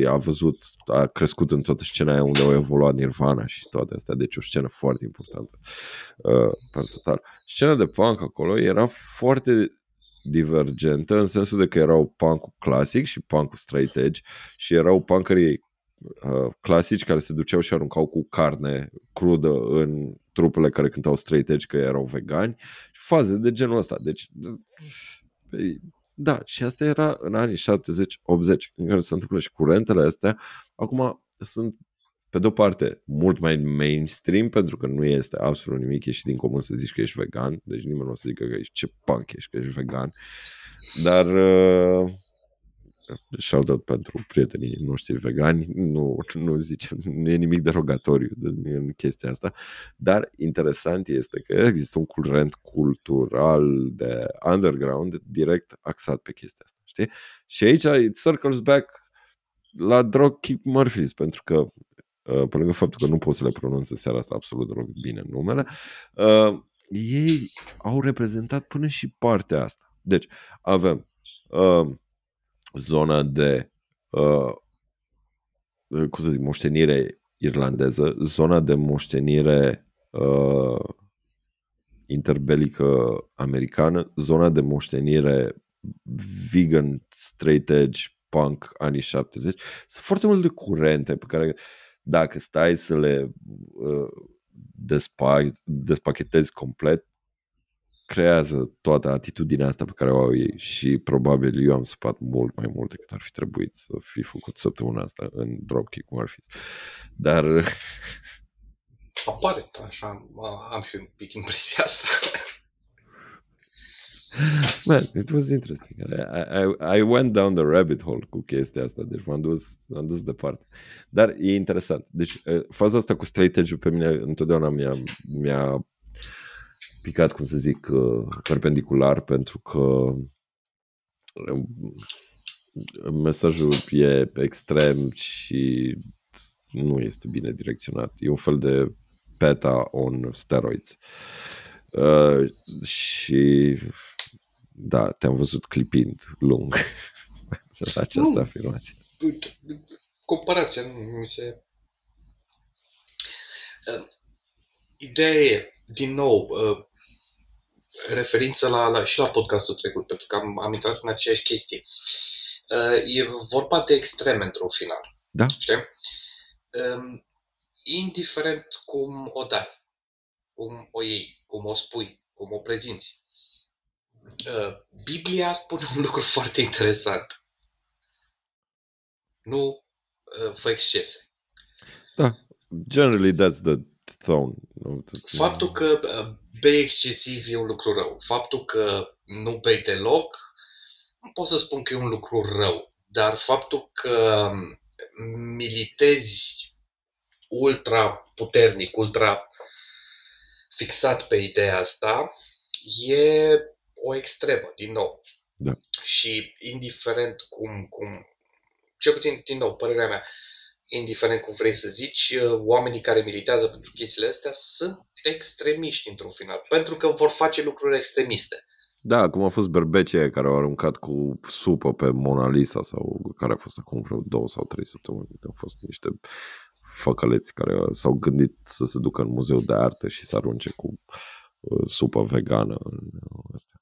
a văzut, a crescut în toată scena aia unde au evoluat Nirvana și toate astea, deci o scenă foarte importantă uh, pentru total. Scena de punk acolo era foarte divergentă în sensul de că erau punk clasic și punk straight edge și erau punkerii uh, clasici care se duceau și aruncau cu carne crudă în trupele care cântau straight edge că erau vegani faze de genul ăsta. Deci da, și asta era în anii 70-80 în care se întâmplă și curentele astea. Acum sunt pe de-o parte, mult mai mainstream, pentru că nu este absolut nimic ieșit din comun să zici că ești vegan, deci nimeni nu o să zică că ești ce punk ești, că ești vegan, dar uh, shout-out pentru prietenii noștri vegani, nu, nu zicem, nu e nimic derogatoriu în chestia asta, dar interesant este că există un curent cultural de underground direct axat pe chestia asta, știi? Și aici it circles back la Dropkick Murphys, pentru că uh, pe lângă faptul că nu pot să le pronunț în seara asta absolut deloc bine numele, uh, ei au reprezentat până și partea asta. Deci, avem uh, zona de, uh, cum să zic, moștenire irlandeză, zona de moștenire uh, interbelică americană, zona de moștenire vegan, straight edge, punk anii 70. Sunt foarte multe curente pe care dacă stai să le uh, despa- despachetezi complet, creează toată atitudinea asta pe care o au ei și probabil eu am săpat mult mai mult decât ar fi trebuit să fi făcut săptămâna asta în Dropkick Murphys. Dar... Apare, așa, am și un pic impresia asta. Man, it was interesting. I, I, I went down the rabbit hole cu chestia asta, deci m-am dus, m-am dus departe. Dar e interesant. Deci faza asta cu straight edge pe mine întotdeauna mi-a, mi-a picat, cum să zic, perpendicular, pentru că mesajul e extrem și nu este bine direcționat. E un fel de peta on steroids. Uh, și da, te-am văzut clipind lung această nu, afirmație. Comparația nu mi se... Uh, ideea e, din nou, uh, referință la, la, și la podcastul trecut, pentru că am, am intrat în aceeași chestie. Uh, e vorba de extreme într-un final. Da. Știi? Um, indiferent cum o dai, cum o iei, cum o spui, cum o prezinți. Uh, Biblia spune un lucru foarte interesant. Nu uh, fă excese. Da. Generally that's the tone. Faptul că uh, bei excesiv e un lucru rău. Faptul că nu bei deloc, nu pot să spun că e un lucru rău, dar faptul că militezi ultra puternic, ultra fixat pe ideea asta, e o extremă, din nou. Da. Și indiferent cum, cum, cel puțin, din nou, părerea mea, indiferent cum vrei să zici, oamenii care militează pentru chestiile astea sunt extremiști într-un final, pentru că vor face lucruri extremiste. Da, cum a fost berbecii care au aruncat cu supă pe Mona Lisa sau care a fost acum vreo două sau trei săptămâni. Au fost niște făcăleți care s-au gândit să se ducă în muzeu de artă și să arunce cu uh, supă vegană în astea.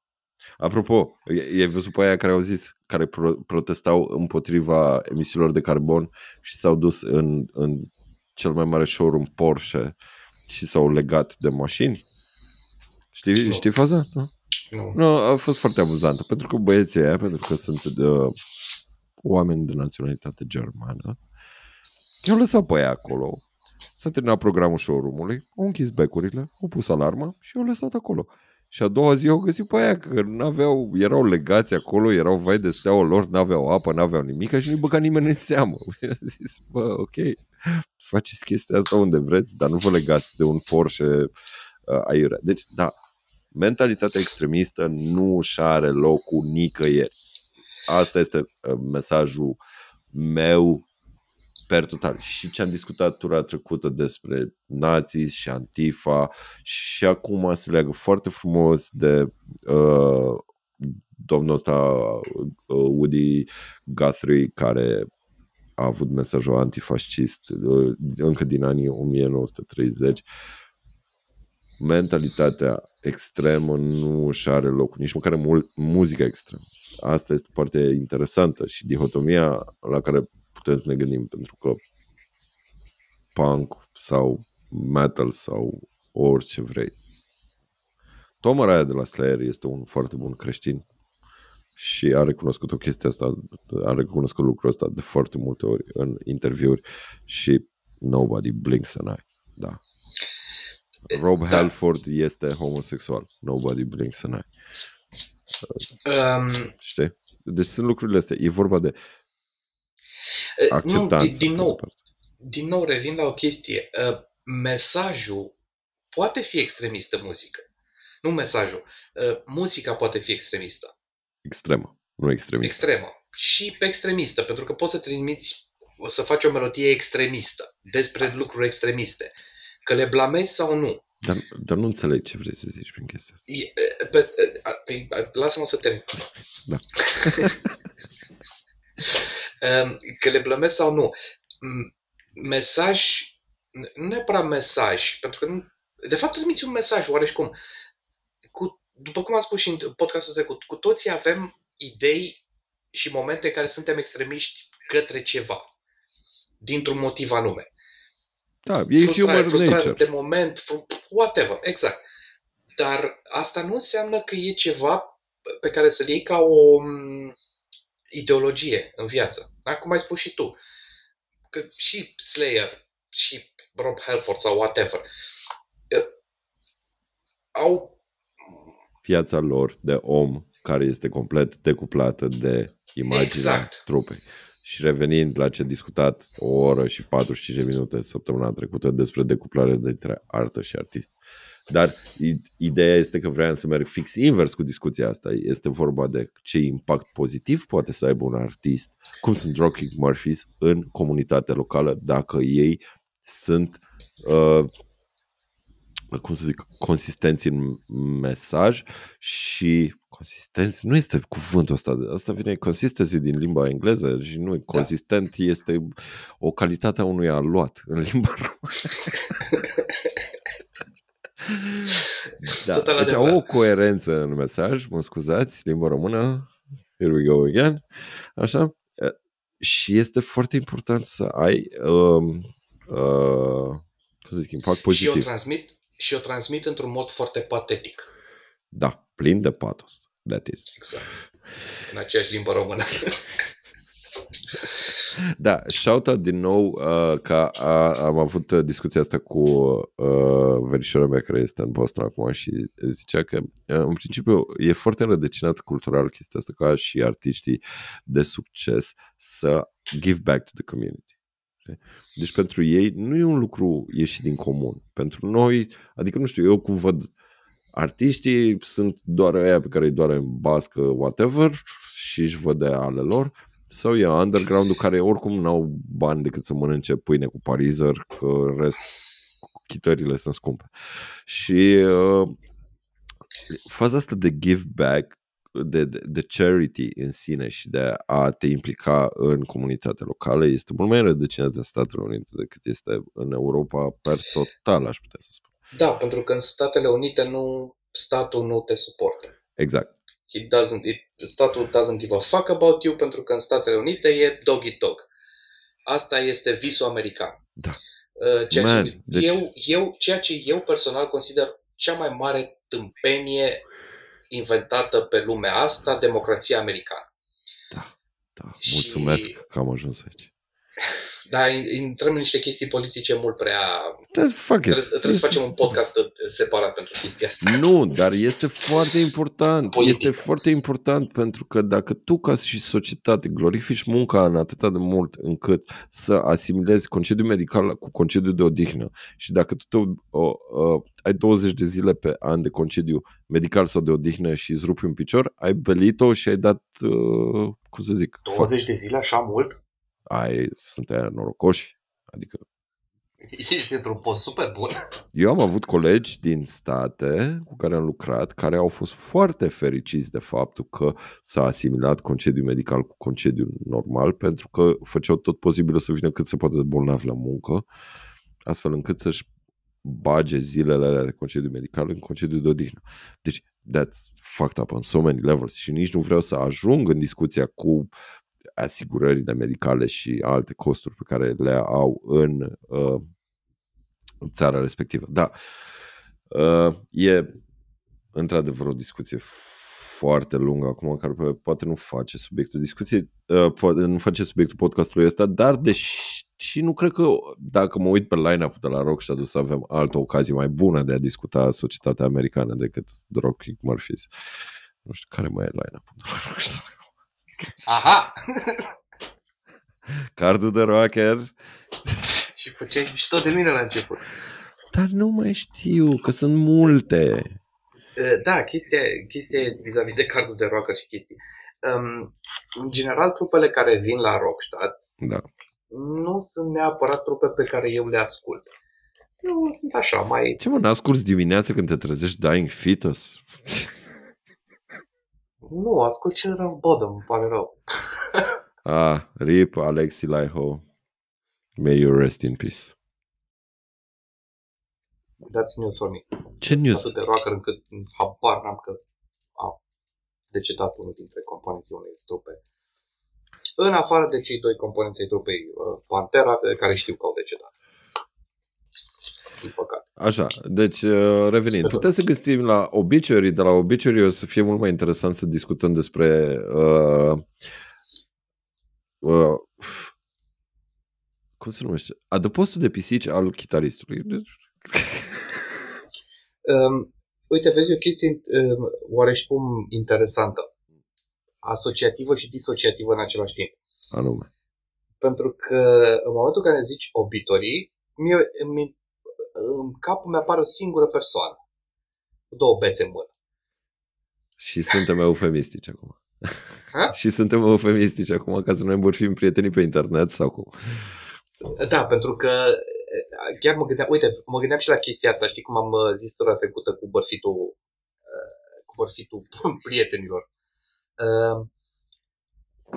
Apropo, ai văzut pe aia care au zis, care pro- protestau împotriva emisiilor de carbon și s-au dus în, în cel mai mare showroom Porsche și s-au legat de mașini? Știi, no. știi faza? Nu? No. no. a fost foarte amuzantă, pentru că băieții aia, pentru că sunt uh, oameni de naționalitate germană, i-au lăsat pe aia acolo. S-a terminat programul showroom-ului, au închis becurile, au pus alarma și i-au lăsat acolo. Și a doua zi au găsit pe aia că n-aveau, erau legați acolo, erau vai de steaua lor, n-aveau apă, n-aveau nimic și nu-i băga nimeni în seamă. a zis, bă, ok, faceți chestia asta unde vreți, dar nu vă legați de un Porsche uh, aiurea. Deci, da, mentalitatea extremistă nu își are locul nicăieri. Asta este uh, mesajul meu per total. Și ce am discutat tura trecută despre nații și Antifa și acum se leagă foarte frumos de uh, domnul ăsta uh, Woody Guthrie care a avut mesajul antifascist uh, încă din anii 1930 mentalitatea extremă nu își are loc, nici măcar mul- muzica extremă. Asta este partea interesantă și dihotomia la care putem să ne gândim, pentru că punk sau metal sau orice vrei. Tom Araya de la Slayer este un foarte bun creștin și a recunoscut o chestie asta, a recunoscut lucrul ăsta de foarte multe ori în interviuri și nobody blinks an eye. Da. Rob da. Halford este homosexual. Nobody blinks an eye. Um, Știi? Deci sunt lucrurile astea. E vorba de acceptanță. Nu, din, nou, din nou revin la o chestie. Uh, mesajul poate fi extremistă muzică. Nu mesajul. Uh, muzica poate fi extremistă. Extremă, nu extremistă. Extremă. Și extremistă, pentru că poți să trimiți, să faci o melodie extremistă despre lucruri extremiste. Că le blamezi sau nu. Dar, dar nu înțeleg ce vrei să zici prin chestia asta. E, pe, pe, lasă-mă să termin. Da. că le blămesc sau nu. Mesaj, nu neapărat mesaj, pentru că nu, de fapt trimiți un mesaj, oareși Cu, după cum am spus și în podcastul trecut, cu toții avem idei și momente în care suntem extremiști către ceva, dintr-un motiv anume. Da, e frustrare, human frustrare nature. de moment, whatever, exact. Dar asta nu înseamnă că e ceva pe care să-l iei ca o mm, ideologie în viață. Acum ai spus și tu. Că și Slayer, și Rob Halford sau whatever, au viața lor de om care este complet decuplată de imaginea exact. trupei. Și revenind la ce discutat o oră și 45 de minute săptămâna trecută despre decuplare dintre artă și artist. Dar ideea este că vreau să merg fix invers cu discuția asta. Este vorba de ce impact pozitiv poate să aibă un artist, cum sunt Rocky Murphys, în comunitatea locală, dacă ei sunt uh, cum să zic, consistenți în mesaj și consistenți nu este cuvântul ăsta, asta vine consistency din limba engleză și nu, da. consistent este o calitate a unui aluat în limba română. da, Total deci au o coerență în mesaj, mă scuzați, limba română, here we go again, așa, și este foarte important să ai um, uh, cum să zic, impact pozitiv. Și eu transmit și o transmit într-un mod foarte patetic. Da, plin de patos. That is. Exact. În aceeași limbă română. da, shout din nou uh, că a, am avut discuția asta cu uh, verișoara mea care este în Boston acum și zicea că uh, în principiu e foarte înrădăcinat cultural chestia asta ca și artiștii de succes să give back to the community. Deci pentru ei nu e un lucru ieșit din comun. Pentru noi, adică nu știu, eu cum văd artiștii sunt doar aia pe care îi doare în bască, whatever, și își văd de ale lor, sau e underground-ul care oricum n-au bani decât să mănânce pâine cu parizer, că rest chitările sunt scumpe. Și uh, faza asta de give back de, de, de charity în sine și de a te implica în comunitatea locală este mult mai rădăcinat în Statele Unite decât este în Europa per total, aș putea să spun. Da, pentru că în Statele Unite nu statul nu te suportă. Exact. He doesn't, it, statul doesn't give a fuck about you pentru că în Statele Unite e dog eat dog. Asta este visul american. Da. Uh, ceea, Man, ce deci... eu, eu, ceea ce eu personal consider cea mai mare tâmpenie inventată pe lumea asta, democrația americană. Da, da. Mulțumesc și... că am ajuns aici. Da, intrăm în niște chestii politice mult prea... Da, fuck trebuie, trebuie să facem un podcast separat pentru chestia asta. Nu, dar este foarte important. Politic. Este foarte important pentru că dacă tu ca și societate glorifici munca în atâta de mult încât să asimilezi concediu medical cu concediu de odihnă și dacă tu o, o, ai 20 de zile pe an de concediu medical sau de odihnă și îți rupi un picior, ai belit-o și ai dat, uh, cum să zic... 20 de zile așa mult? Ai, sunt aia norocoși. Adică Ești într-un post super bun. Eu am avut colegi din state cu care am lucrat care au fost foarte fericiți de faptul că s-a asimilat concediu medical cu concediu normal pentru că făceau tot posibilul să vină cât se poate de bolnavi la muncă astfel încât să-și bage zilele alea de concediu medical în concediu de odihnă. Deci, that's fucked up on so many levels și nici nu vreau să ajung în discuția cu asigurările medicale și alte costuri pe care le au în, uh, în țara respectivă. Da, uh, e într-adevăr o discuție foarte lungă acum, care poate nu face subiectul discuției, uh, poate nu face subiectul podcastului ăsta, dar deși și nu cred că dacă mă uit pe line-up de la Rockstead să avem altă ocazie mai bună de a discuta societatea americană decât Dropkick Murphys. Nu știu care mai e line-up de la Rockstead. Aha! Cardul de rocker. și făceai mișto de mine la început. Dar nu mai știu, că sunt multe. Da, chestia, chestia vis-a-vis de cardul de rocker și chestii. Um, în general, trupele care vin la Rockstad da. nu sunt neapărat trupe pe care eu le ascult. Eu sunt așa, mai... Ce mă, n-asculti dimineața când te trezești Dying Fetus? Nu, ascult cel rău Bottom, îmi pare rău. ah, RIP Alexi Laiho. May you rest in peace. That's news for me. Ce news? Atât de rocker încât habar n-am că a decedat unul dintre componenții unei trupe în afară de cei doi componenți ai trupei uh, Pantera, care știu că au decedat. Din păcate. Așa, deci uh, revenind, putem să găsim la obituary, de la obituary o să fie mult mai interesant să discutăm despre uh, uh, cum se numește? Adăpostul de pisici al chitaristului. Um, uite, vezi o chestie um, oareșcum interesantă. Asociativă și disociativă în același timp. Anume. Pentru că în momentul în care zici obitorii, mie, mi, în capul mi apare o singură persoană. Cu două bețe în mână. Și suntem eufemistici acum. și suntem eufemistici acum ca să noi îmbărfim prietenii pe internet sau cum? Da, pentru că chiar mă gândeam, uite, mă gândeam și la chestia asta, știi cum am uh, zis tura trecută cu bărfitul, uh, cu bărfitul prietenilor. Uh,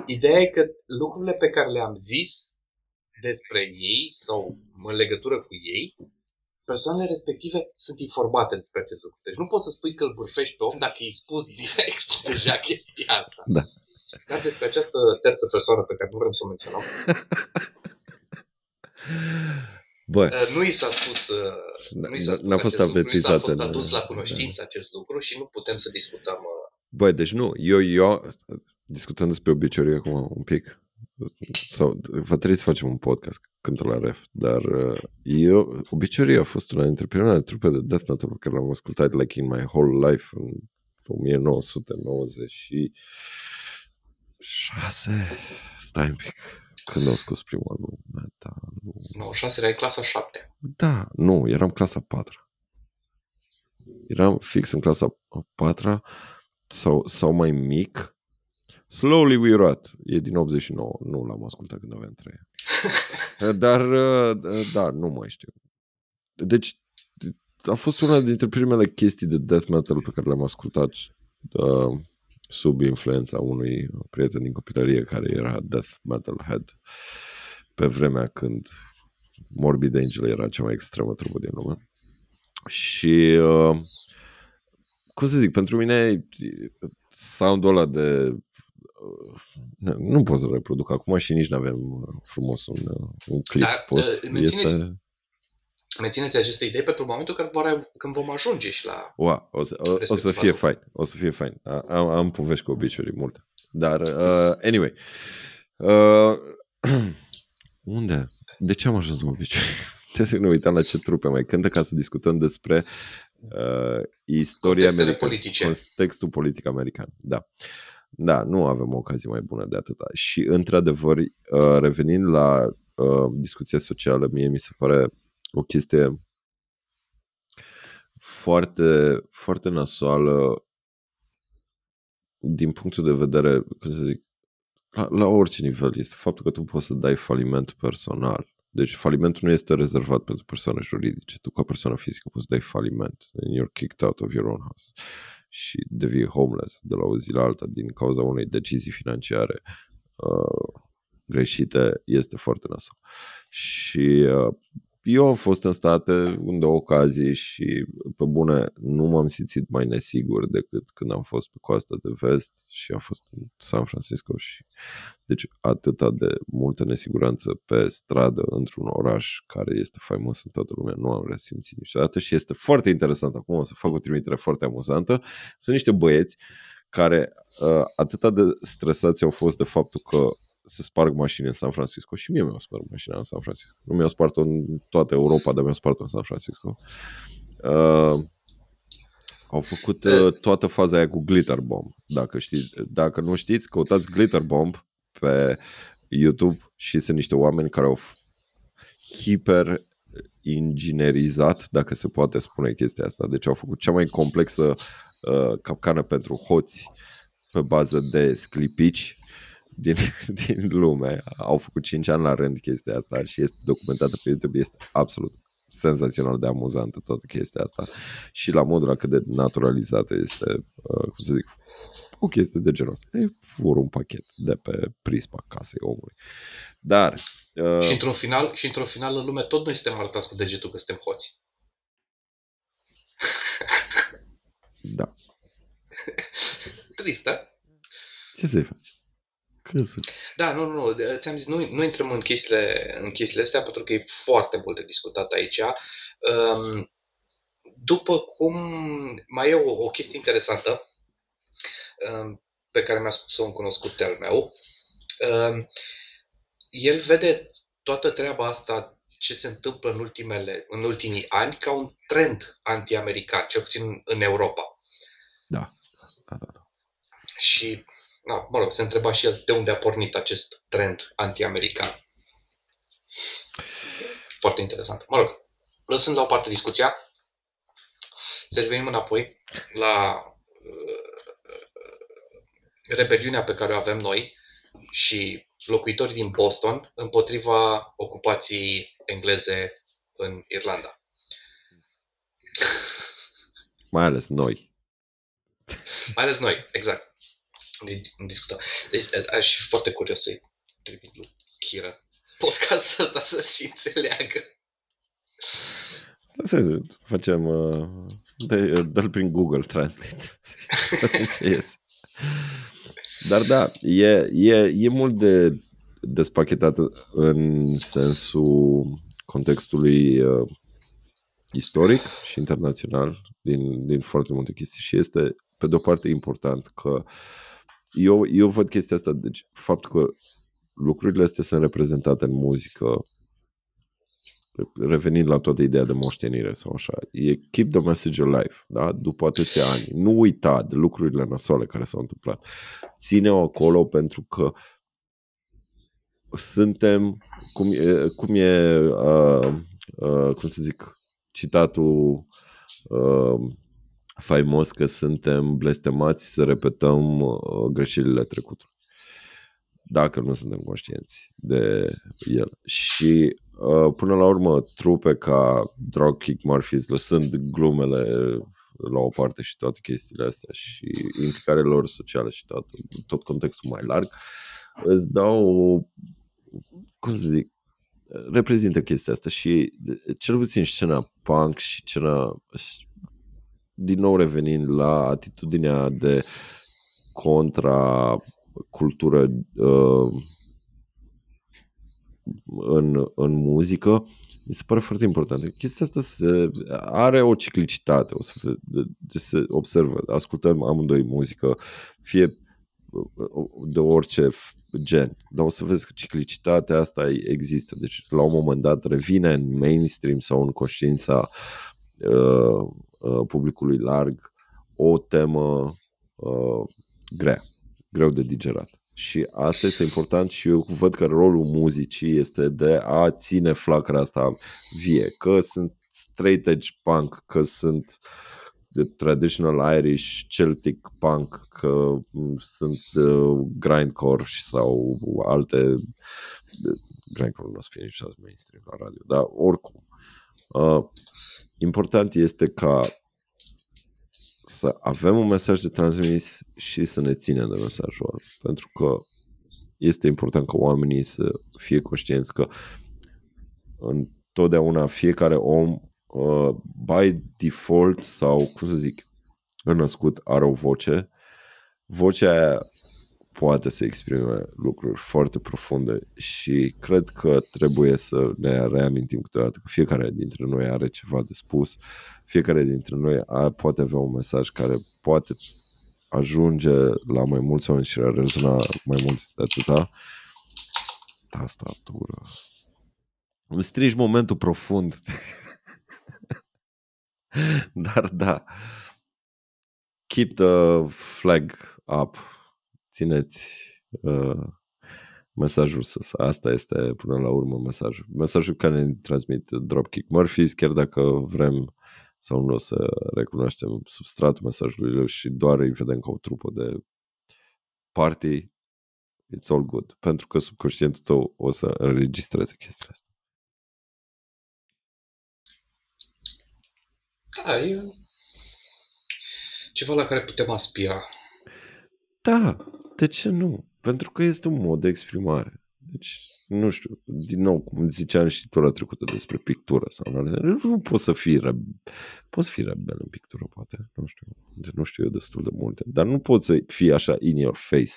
ideea e că lucrurile pe care le-am zis despre ei sau în legătură cu ei, persoanele respective sunt informate despre acest lucru. Deci nu poți să spui că îl bârfești pe om dacă i-ai spus direct deja chestia asta. Da. Dar despre această terță persoană pe care nu vrem să o menționăm. Bă. Uh, nu i s-a spus, uh, da, nu i s-a spus n-a fost lucru, nu i s-a fost adus la cunoștință da. acest lucru și nu putem să discutăm. Uh, Băi, deci nu, eu, eu discutăm despre obiceiuri acum un pic, sau va trebui să facem un podcast când la ref, dar eu, obiceiuri a fost una dintre primele trupe de death metal pe care l-am ascultat like in my whole life în 1996, stai un pic, când au scos primul album metal? 96 era clasa 7. Da, nu, eram clasa 4. Eram fix în clasa 4 sau, sau mai mic. Slowly We Rot e din 89. Nu l-am ascultat când aveam 3 Dar, da, nu mai știu. Deci, a fost una dintre primele chestii de death metal pe care le-am ascultat. Uh, sub influența unui prieten din copilărie care era death metal head pe vremea când Morbid Angel era cea mai extremă trupă din lume. Și uh, cum să zic, pentru mine soundul ăla de uh, nu pot să reproduc acum și nici nu avem frumos un, un clip. Dar, post, uh, este mențineți aceste idei pentru momentul când, vor, când vom ajunge și la... Wow, o să, o, o să fie fain. O să fie fain. Am, am povești cu obiceiuri multe. Dar, uh, anyway. Uh, unde? De ce am ajuns la obiceiuri? Trebuie să ne uităm la ce trupe mai cântă ca să discutăm despre uh, istoria americană. politice. Contextul politic american. Da. Da, nu avem o ocazie mai bună de atâta. Și, într-adevăr, uh, revenind la uh, discuția socială, mie mi se pare o chestie foarte, foarte nasoală din punctul de vedere, cum să zic, la, la orice nivel, este faptul că tu poți să dai faliment personal. Deci falimentul nu este rezervat pentru persoane juridice. Tu ca persoană fizică poți să dai faliment and you're kicked out of your own house și devii homeless de la o zi la alta din cauza unei decizii financiare uh, greșite este foarte nasol. Și uh, eu am fost în state în două ocazii și pe bune nu m-am simțit mai nesigur decât când am fost pe coasta de vest și am fost în San Francisco și deci atâta de multă nesiguranță pe stradă într-un oraș care este faimos în toată lumea nu am resimțit niciodată și este foarte interesant. Acum o să fac o trimitere foarte amuzantă. Sunt niște băieți care uh, atâta de stresați au fost de faptul că se sparg mașini în San Francisco și mie mi-au spart mașina în San Francisco. Nu mi-au spart în toată Europa, dar mi-au spart în San Francisco. Uh, au făcut uh, toată faza aia cu Glitter Bomb. Dacă, știți, dacă nu știți, căutați Glitter Bomb pe YouTube și sunt niște oameni care au hiper inginerizat, dacă se poate spune chestia asta. Deci au făcut cea mai complexă uh, capcană pentru hoți pe bază de sclipici din, din lume. Au făcut 5 ani la rând chestia asta și este documentată pe YouTube. Este absolut senzațional de amuzantă toată chestia asta și la modul la cât de naturalizată este, uh, cum să zic, o chestie de genul ăsta. E fur un pachet de pe prisma casei omului. Dar... Uh... Și, într-un final, și într-un final în lume tot noi suntem arătați cu degetul că suntem hoți. da. Tristă. Ce să-i faci? Da, nu, nu, ți-am zis, nu, nu intrăm în chestiile, în chestiile astea pentru că e foarte mult de discutat aici. Um, după cum mai e o, o chestie interesantă um, pe care mi-a spus-o un cunoscut al meu, um, el vede toată treaba asta ce se întâmplă în, ultimele, în ultimii ani ca un trend anti-american, cel puțin în Europa. Da. da, da, da. Și, na, mă rog, se întreba și el de unde a pornit acest trend anti-american. Foarte interesant. Mă rog, lăsând la o parte discuția, să revenim înapoi la uh, rebeliunea pe care o avem noi și locuitorii din Boston împotriva ocupației engleze în Irlanda. Mai ales noi. Mai ales noi, exact. Discutăm. Deci, aș fi foarte curios să-i trimit lui Kira podcastul ăsta să și înțeleagă. Să facem... Uh, dă-l prin Google Translate. yes. Dar da, e, e, e mult de despachetat în sensul contextului uh, istoric și internațional din, din foarte multe chestii și este pe de o parte important că eu, eu văd chestia asta, deci faptul că lucrurile astea sunt reprezentate în muzică revenind la toată ideea de moștenire sau așa, e keep the message alive, da? după atâția ani. Nu uita de lucrurile nasoale care s-au întâmplat. Ține-o acolo pentru că suntem, cum e, cum e uh, uh, cum să zic, citatul uh, faimos că suntem blestemați să repetăm uh, greșelile trecutului dacă nu suntem conștienți de el. Și uh, până la urmă, trupe ca Dropkick Murphys, lăsând glumele la o parte și toate chestiile astea și implicarea lor socială și tot, tot contextul mai larg, îți dau, cum să zic, reprezintă chestia asta și cel puțin scena punk și scena din nou revenind la atitudinea de contra cultură uh, în, în muzică, mi se pare foarte important. Chestia asta se, are o ciclicitate, o să, de, de se observă. Ascultăm amândoi muzică, fie de orice gen, dar o să vezi că ciclicitatea asta există. Deci, la un moment dat, revine în mainstream sau în conștiința uh, uh, publicului larg o temă uh, grea greu de digerat. Și asta este important și eu văd că rolul muzicii este de a ține flacăra asta vie. Că sunt straight edge punk, că sunt de traditional Irish, Celtic punk, că sunt uh, grindcore sau alte grindcore nu o să fie niciodată mainstream la radio, dar oricum. Uh, important este ca să avem un mesaj de transmis și să ne ținem de mesajul ăla. Pentru că este important ca oamenii să fie conștienți că întotdeauna fiecare om uh, by default sau, cum să zic, născut are o voce. Vocea aia poate să exprime lucruri foarte profunde și cred că trebuie să ne reamintim câteodată că fiecare dintre noi are ceva de spus, fiecare dintre noi are, poate avea un mesaj care poate ajunge la mai mulți oameni și a rezona mai mult de atâta. Da, asta dură. Îmi strici momentul profund. Dar da. Keep the flag up țineți uh, mesajul sus. Asta este până la urmă mesajul. Mesajul care ne transmit Dropkick Murphys, chiar dacă vrem sau nu să recunoaștem substratul mesajului și doar îi vedem ca o trupă de party, it's all good. Pentru că subconștientul tău o să înregistreze chestiile astea. Da, e ceva la care putem aspira. Da, de ce nu? Pentru că este un mod de exprimare. Deci, nu știu, din nou, cum ziceam și tura trecută despre pictură sau nu poți să fii rebe- poți fi rebel în pictură, poate, nu știu, nu știu eu destul de multe, dar nu poți să fii așa in your face.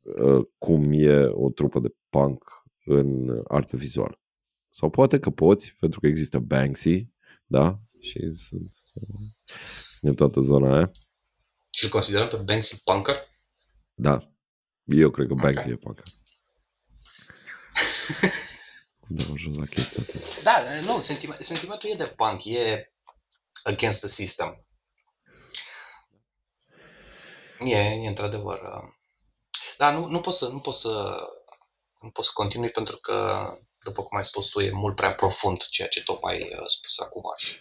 uh, cum e o trupă de punk în artă vizuală. Sau poate că poți, pentru că există Banksy, da? Și sunt uh, în toată zona aia. Și îl considerăm pe Banksy punker? Da. Eu cred că Banksy okay. e punker. Cum dau jos la chestia asta? Da, nu, sentiment, sentimentul e de punk, e against the system. E, e într-adevăr. Uh, dar nu, nu pot să, nu pot să, nu pot să continui pentru că, după cum ai spus tu, e mult prea profund ceea ce tocmai ai uh, spus acum și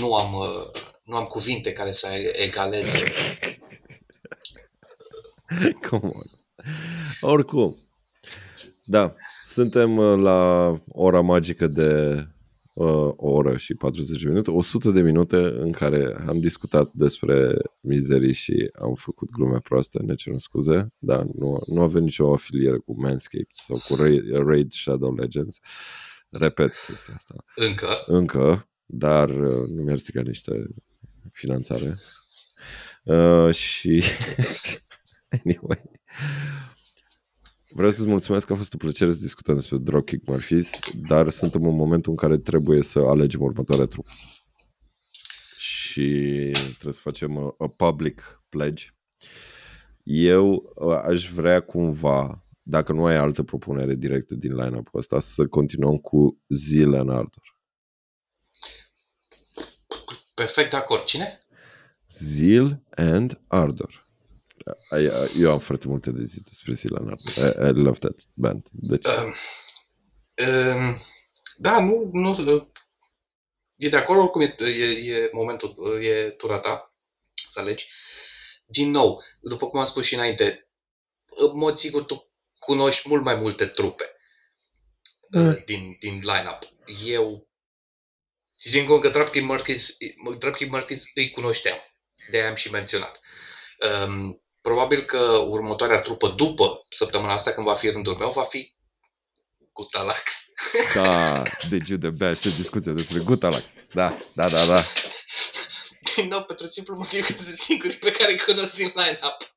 nu am, uh, nu am cuvinte care să egaleze. Come on. Oricum, da, suntem la ora magică de uh, o oră și 40 de minute, 100 de minute în care am discutat despre mizerii și am făcut glume proaste, ne cerem scuze, dar nu, nu avem nicio afiliere cu Manscaped sau cu Raid Shadow Legends. Repet chestia asta. Încă. Încă, dar uh, nu mi-ar strica niște finanțare. Uh, și anyway, Vreau să-ți mulțumesc că a fost o plăcere să discutăm despre Dropkick Murphys, dar suntem în momentul în care trebuie să alegem următoarea trupă. Și trebuie să facem a, a public pledge. Eu aș vrea cumva, dacă nu ai altă propunere directă din line-up-ul ăsta, să continuăm cu Zile în Ardor. Perfect de acord. Cine? Zil and Ardor. Eu am foarte multe de zis despre Silan I, I love that band. Deci... Uh, uh, da, nu, nu, e de acord, oricum e, e, e momentul, e tura ta să alegi. Din nou, după cum am spus și înainte, în mod sigur tu cunoști mult mai multe trupe mm. din, din line-up. Eu țin că Dropkick Murphys, Dropkick Murphys îi cunoșteam. De aia am și menționat. Um, probabil că următoarea trupă după săptămâna asta, când va fi rândul meu, va fi Gutalax. Da, deci de bea ce discuție despre Gutalax. Da, da, da, da. nu, pentru simplu motiv că sunt singurii pe care îi cunosc din line-up.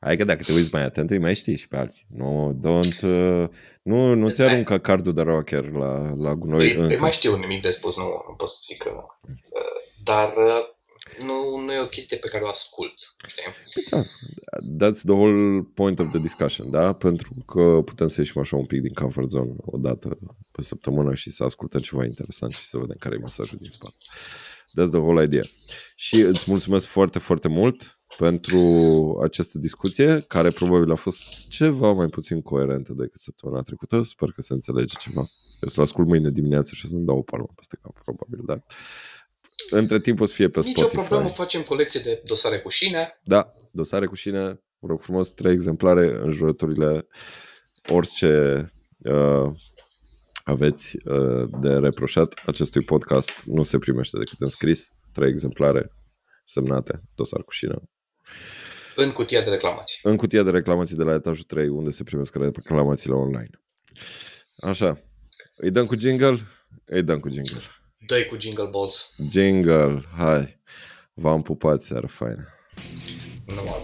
Hai că dacă te uiți mai atent, îi mai știi și pe alții. Nu, don't, uh, nu, nu ți arunca cardul de rocker la, la gunoi îi, încă. Îi mai știu nimic de spus, nu, nu pot să zic că... Uh, dar uh, nu, nu e o chestie pe care o ascult, știi? Da, that's the whole point of the discussion, da? Pentru că putem să ieșim așa un pic din comfort zone o dată pe săptămână și să ascultăm ceva interesant și să vedem care e mesajul din spate. That's the whole idea. Și îți mulțumesc foarte, foarte mult pentru această discuție, care probabil a fost ceva mai puțin coerentă decât săptămâna trecută. Sper că se înțelege ceva. Eu să-l ascult mâine dimineață și o să-mi dau o palmă peste cap, probabil, da? Între timp o să fie pe Nici Spotify. Nici o problemă, facem colecție de dosare cu șine. Da, dosare cu șine, vă rog frumos, trei exemplare în jurăturile orice uh, aveți uh, de reproșat. Acestui podcast nu se primește decât în scris, trei exemplare semnate, dosar cu șine. În cutia de reclamații. În cutia de reclamații de la etajul 3, unde se primesc reclamațiile online. Așa. Îi dăm cu jingle? Îi dăm cu jingle dă cu Jingle Balls. Jingle, hai. V-am pupat, seară faină. Nu mă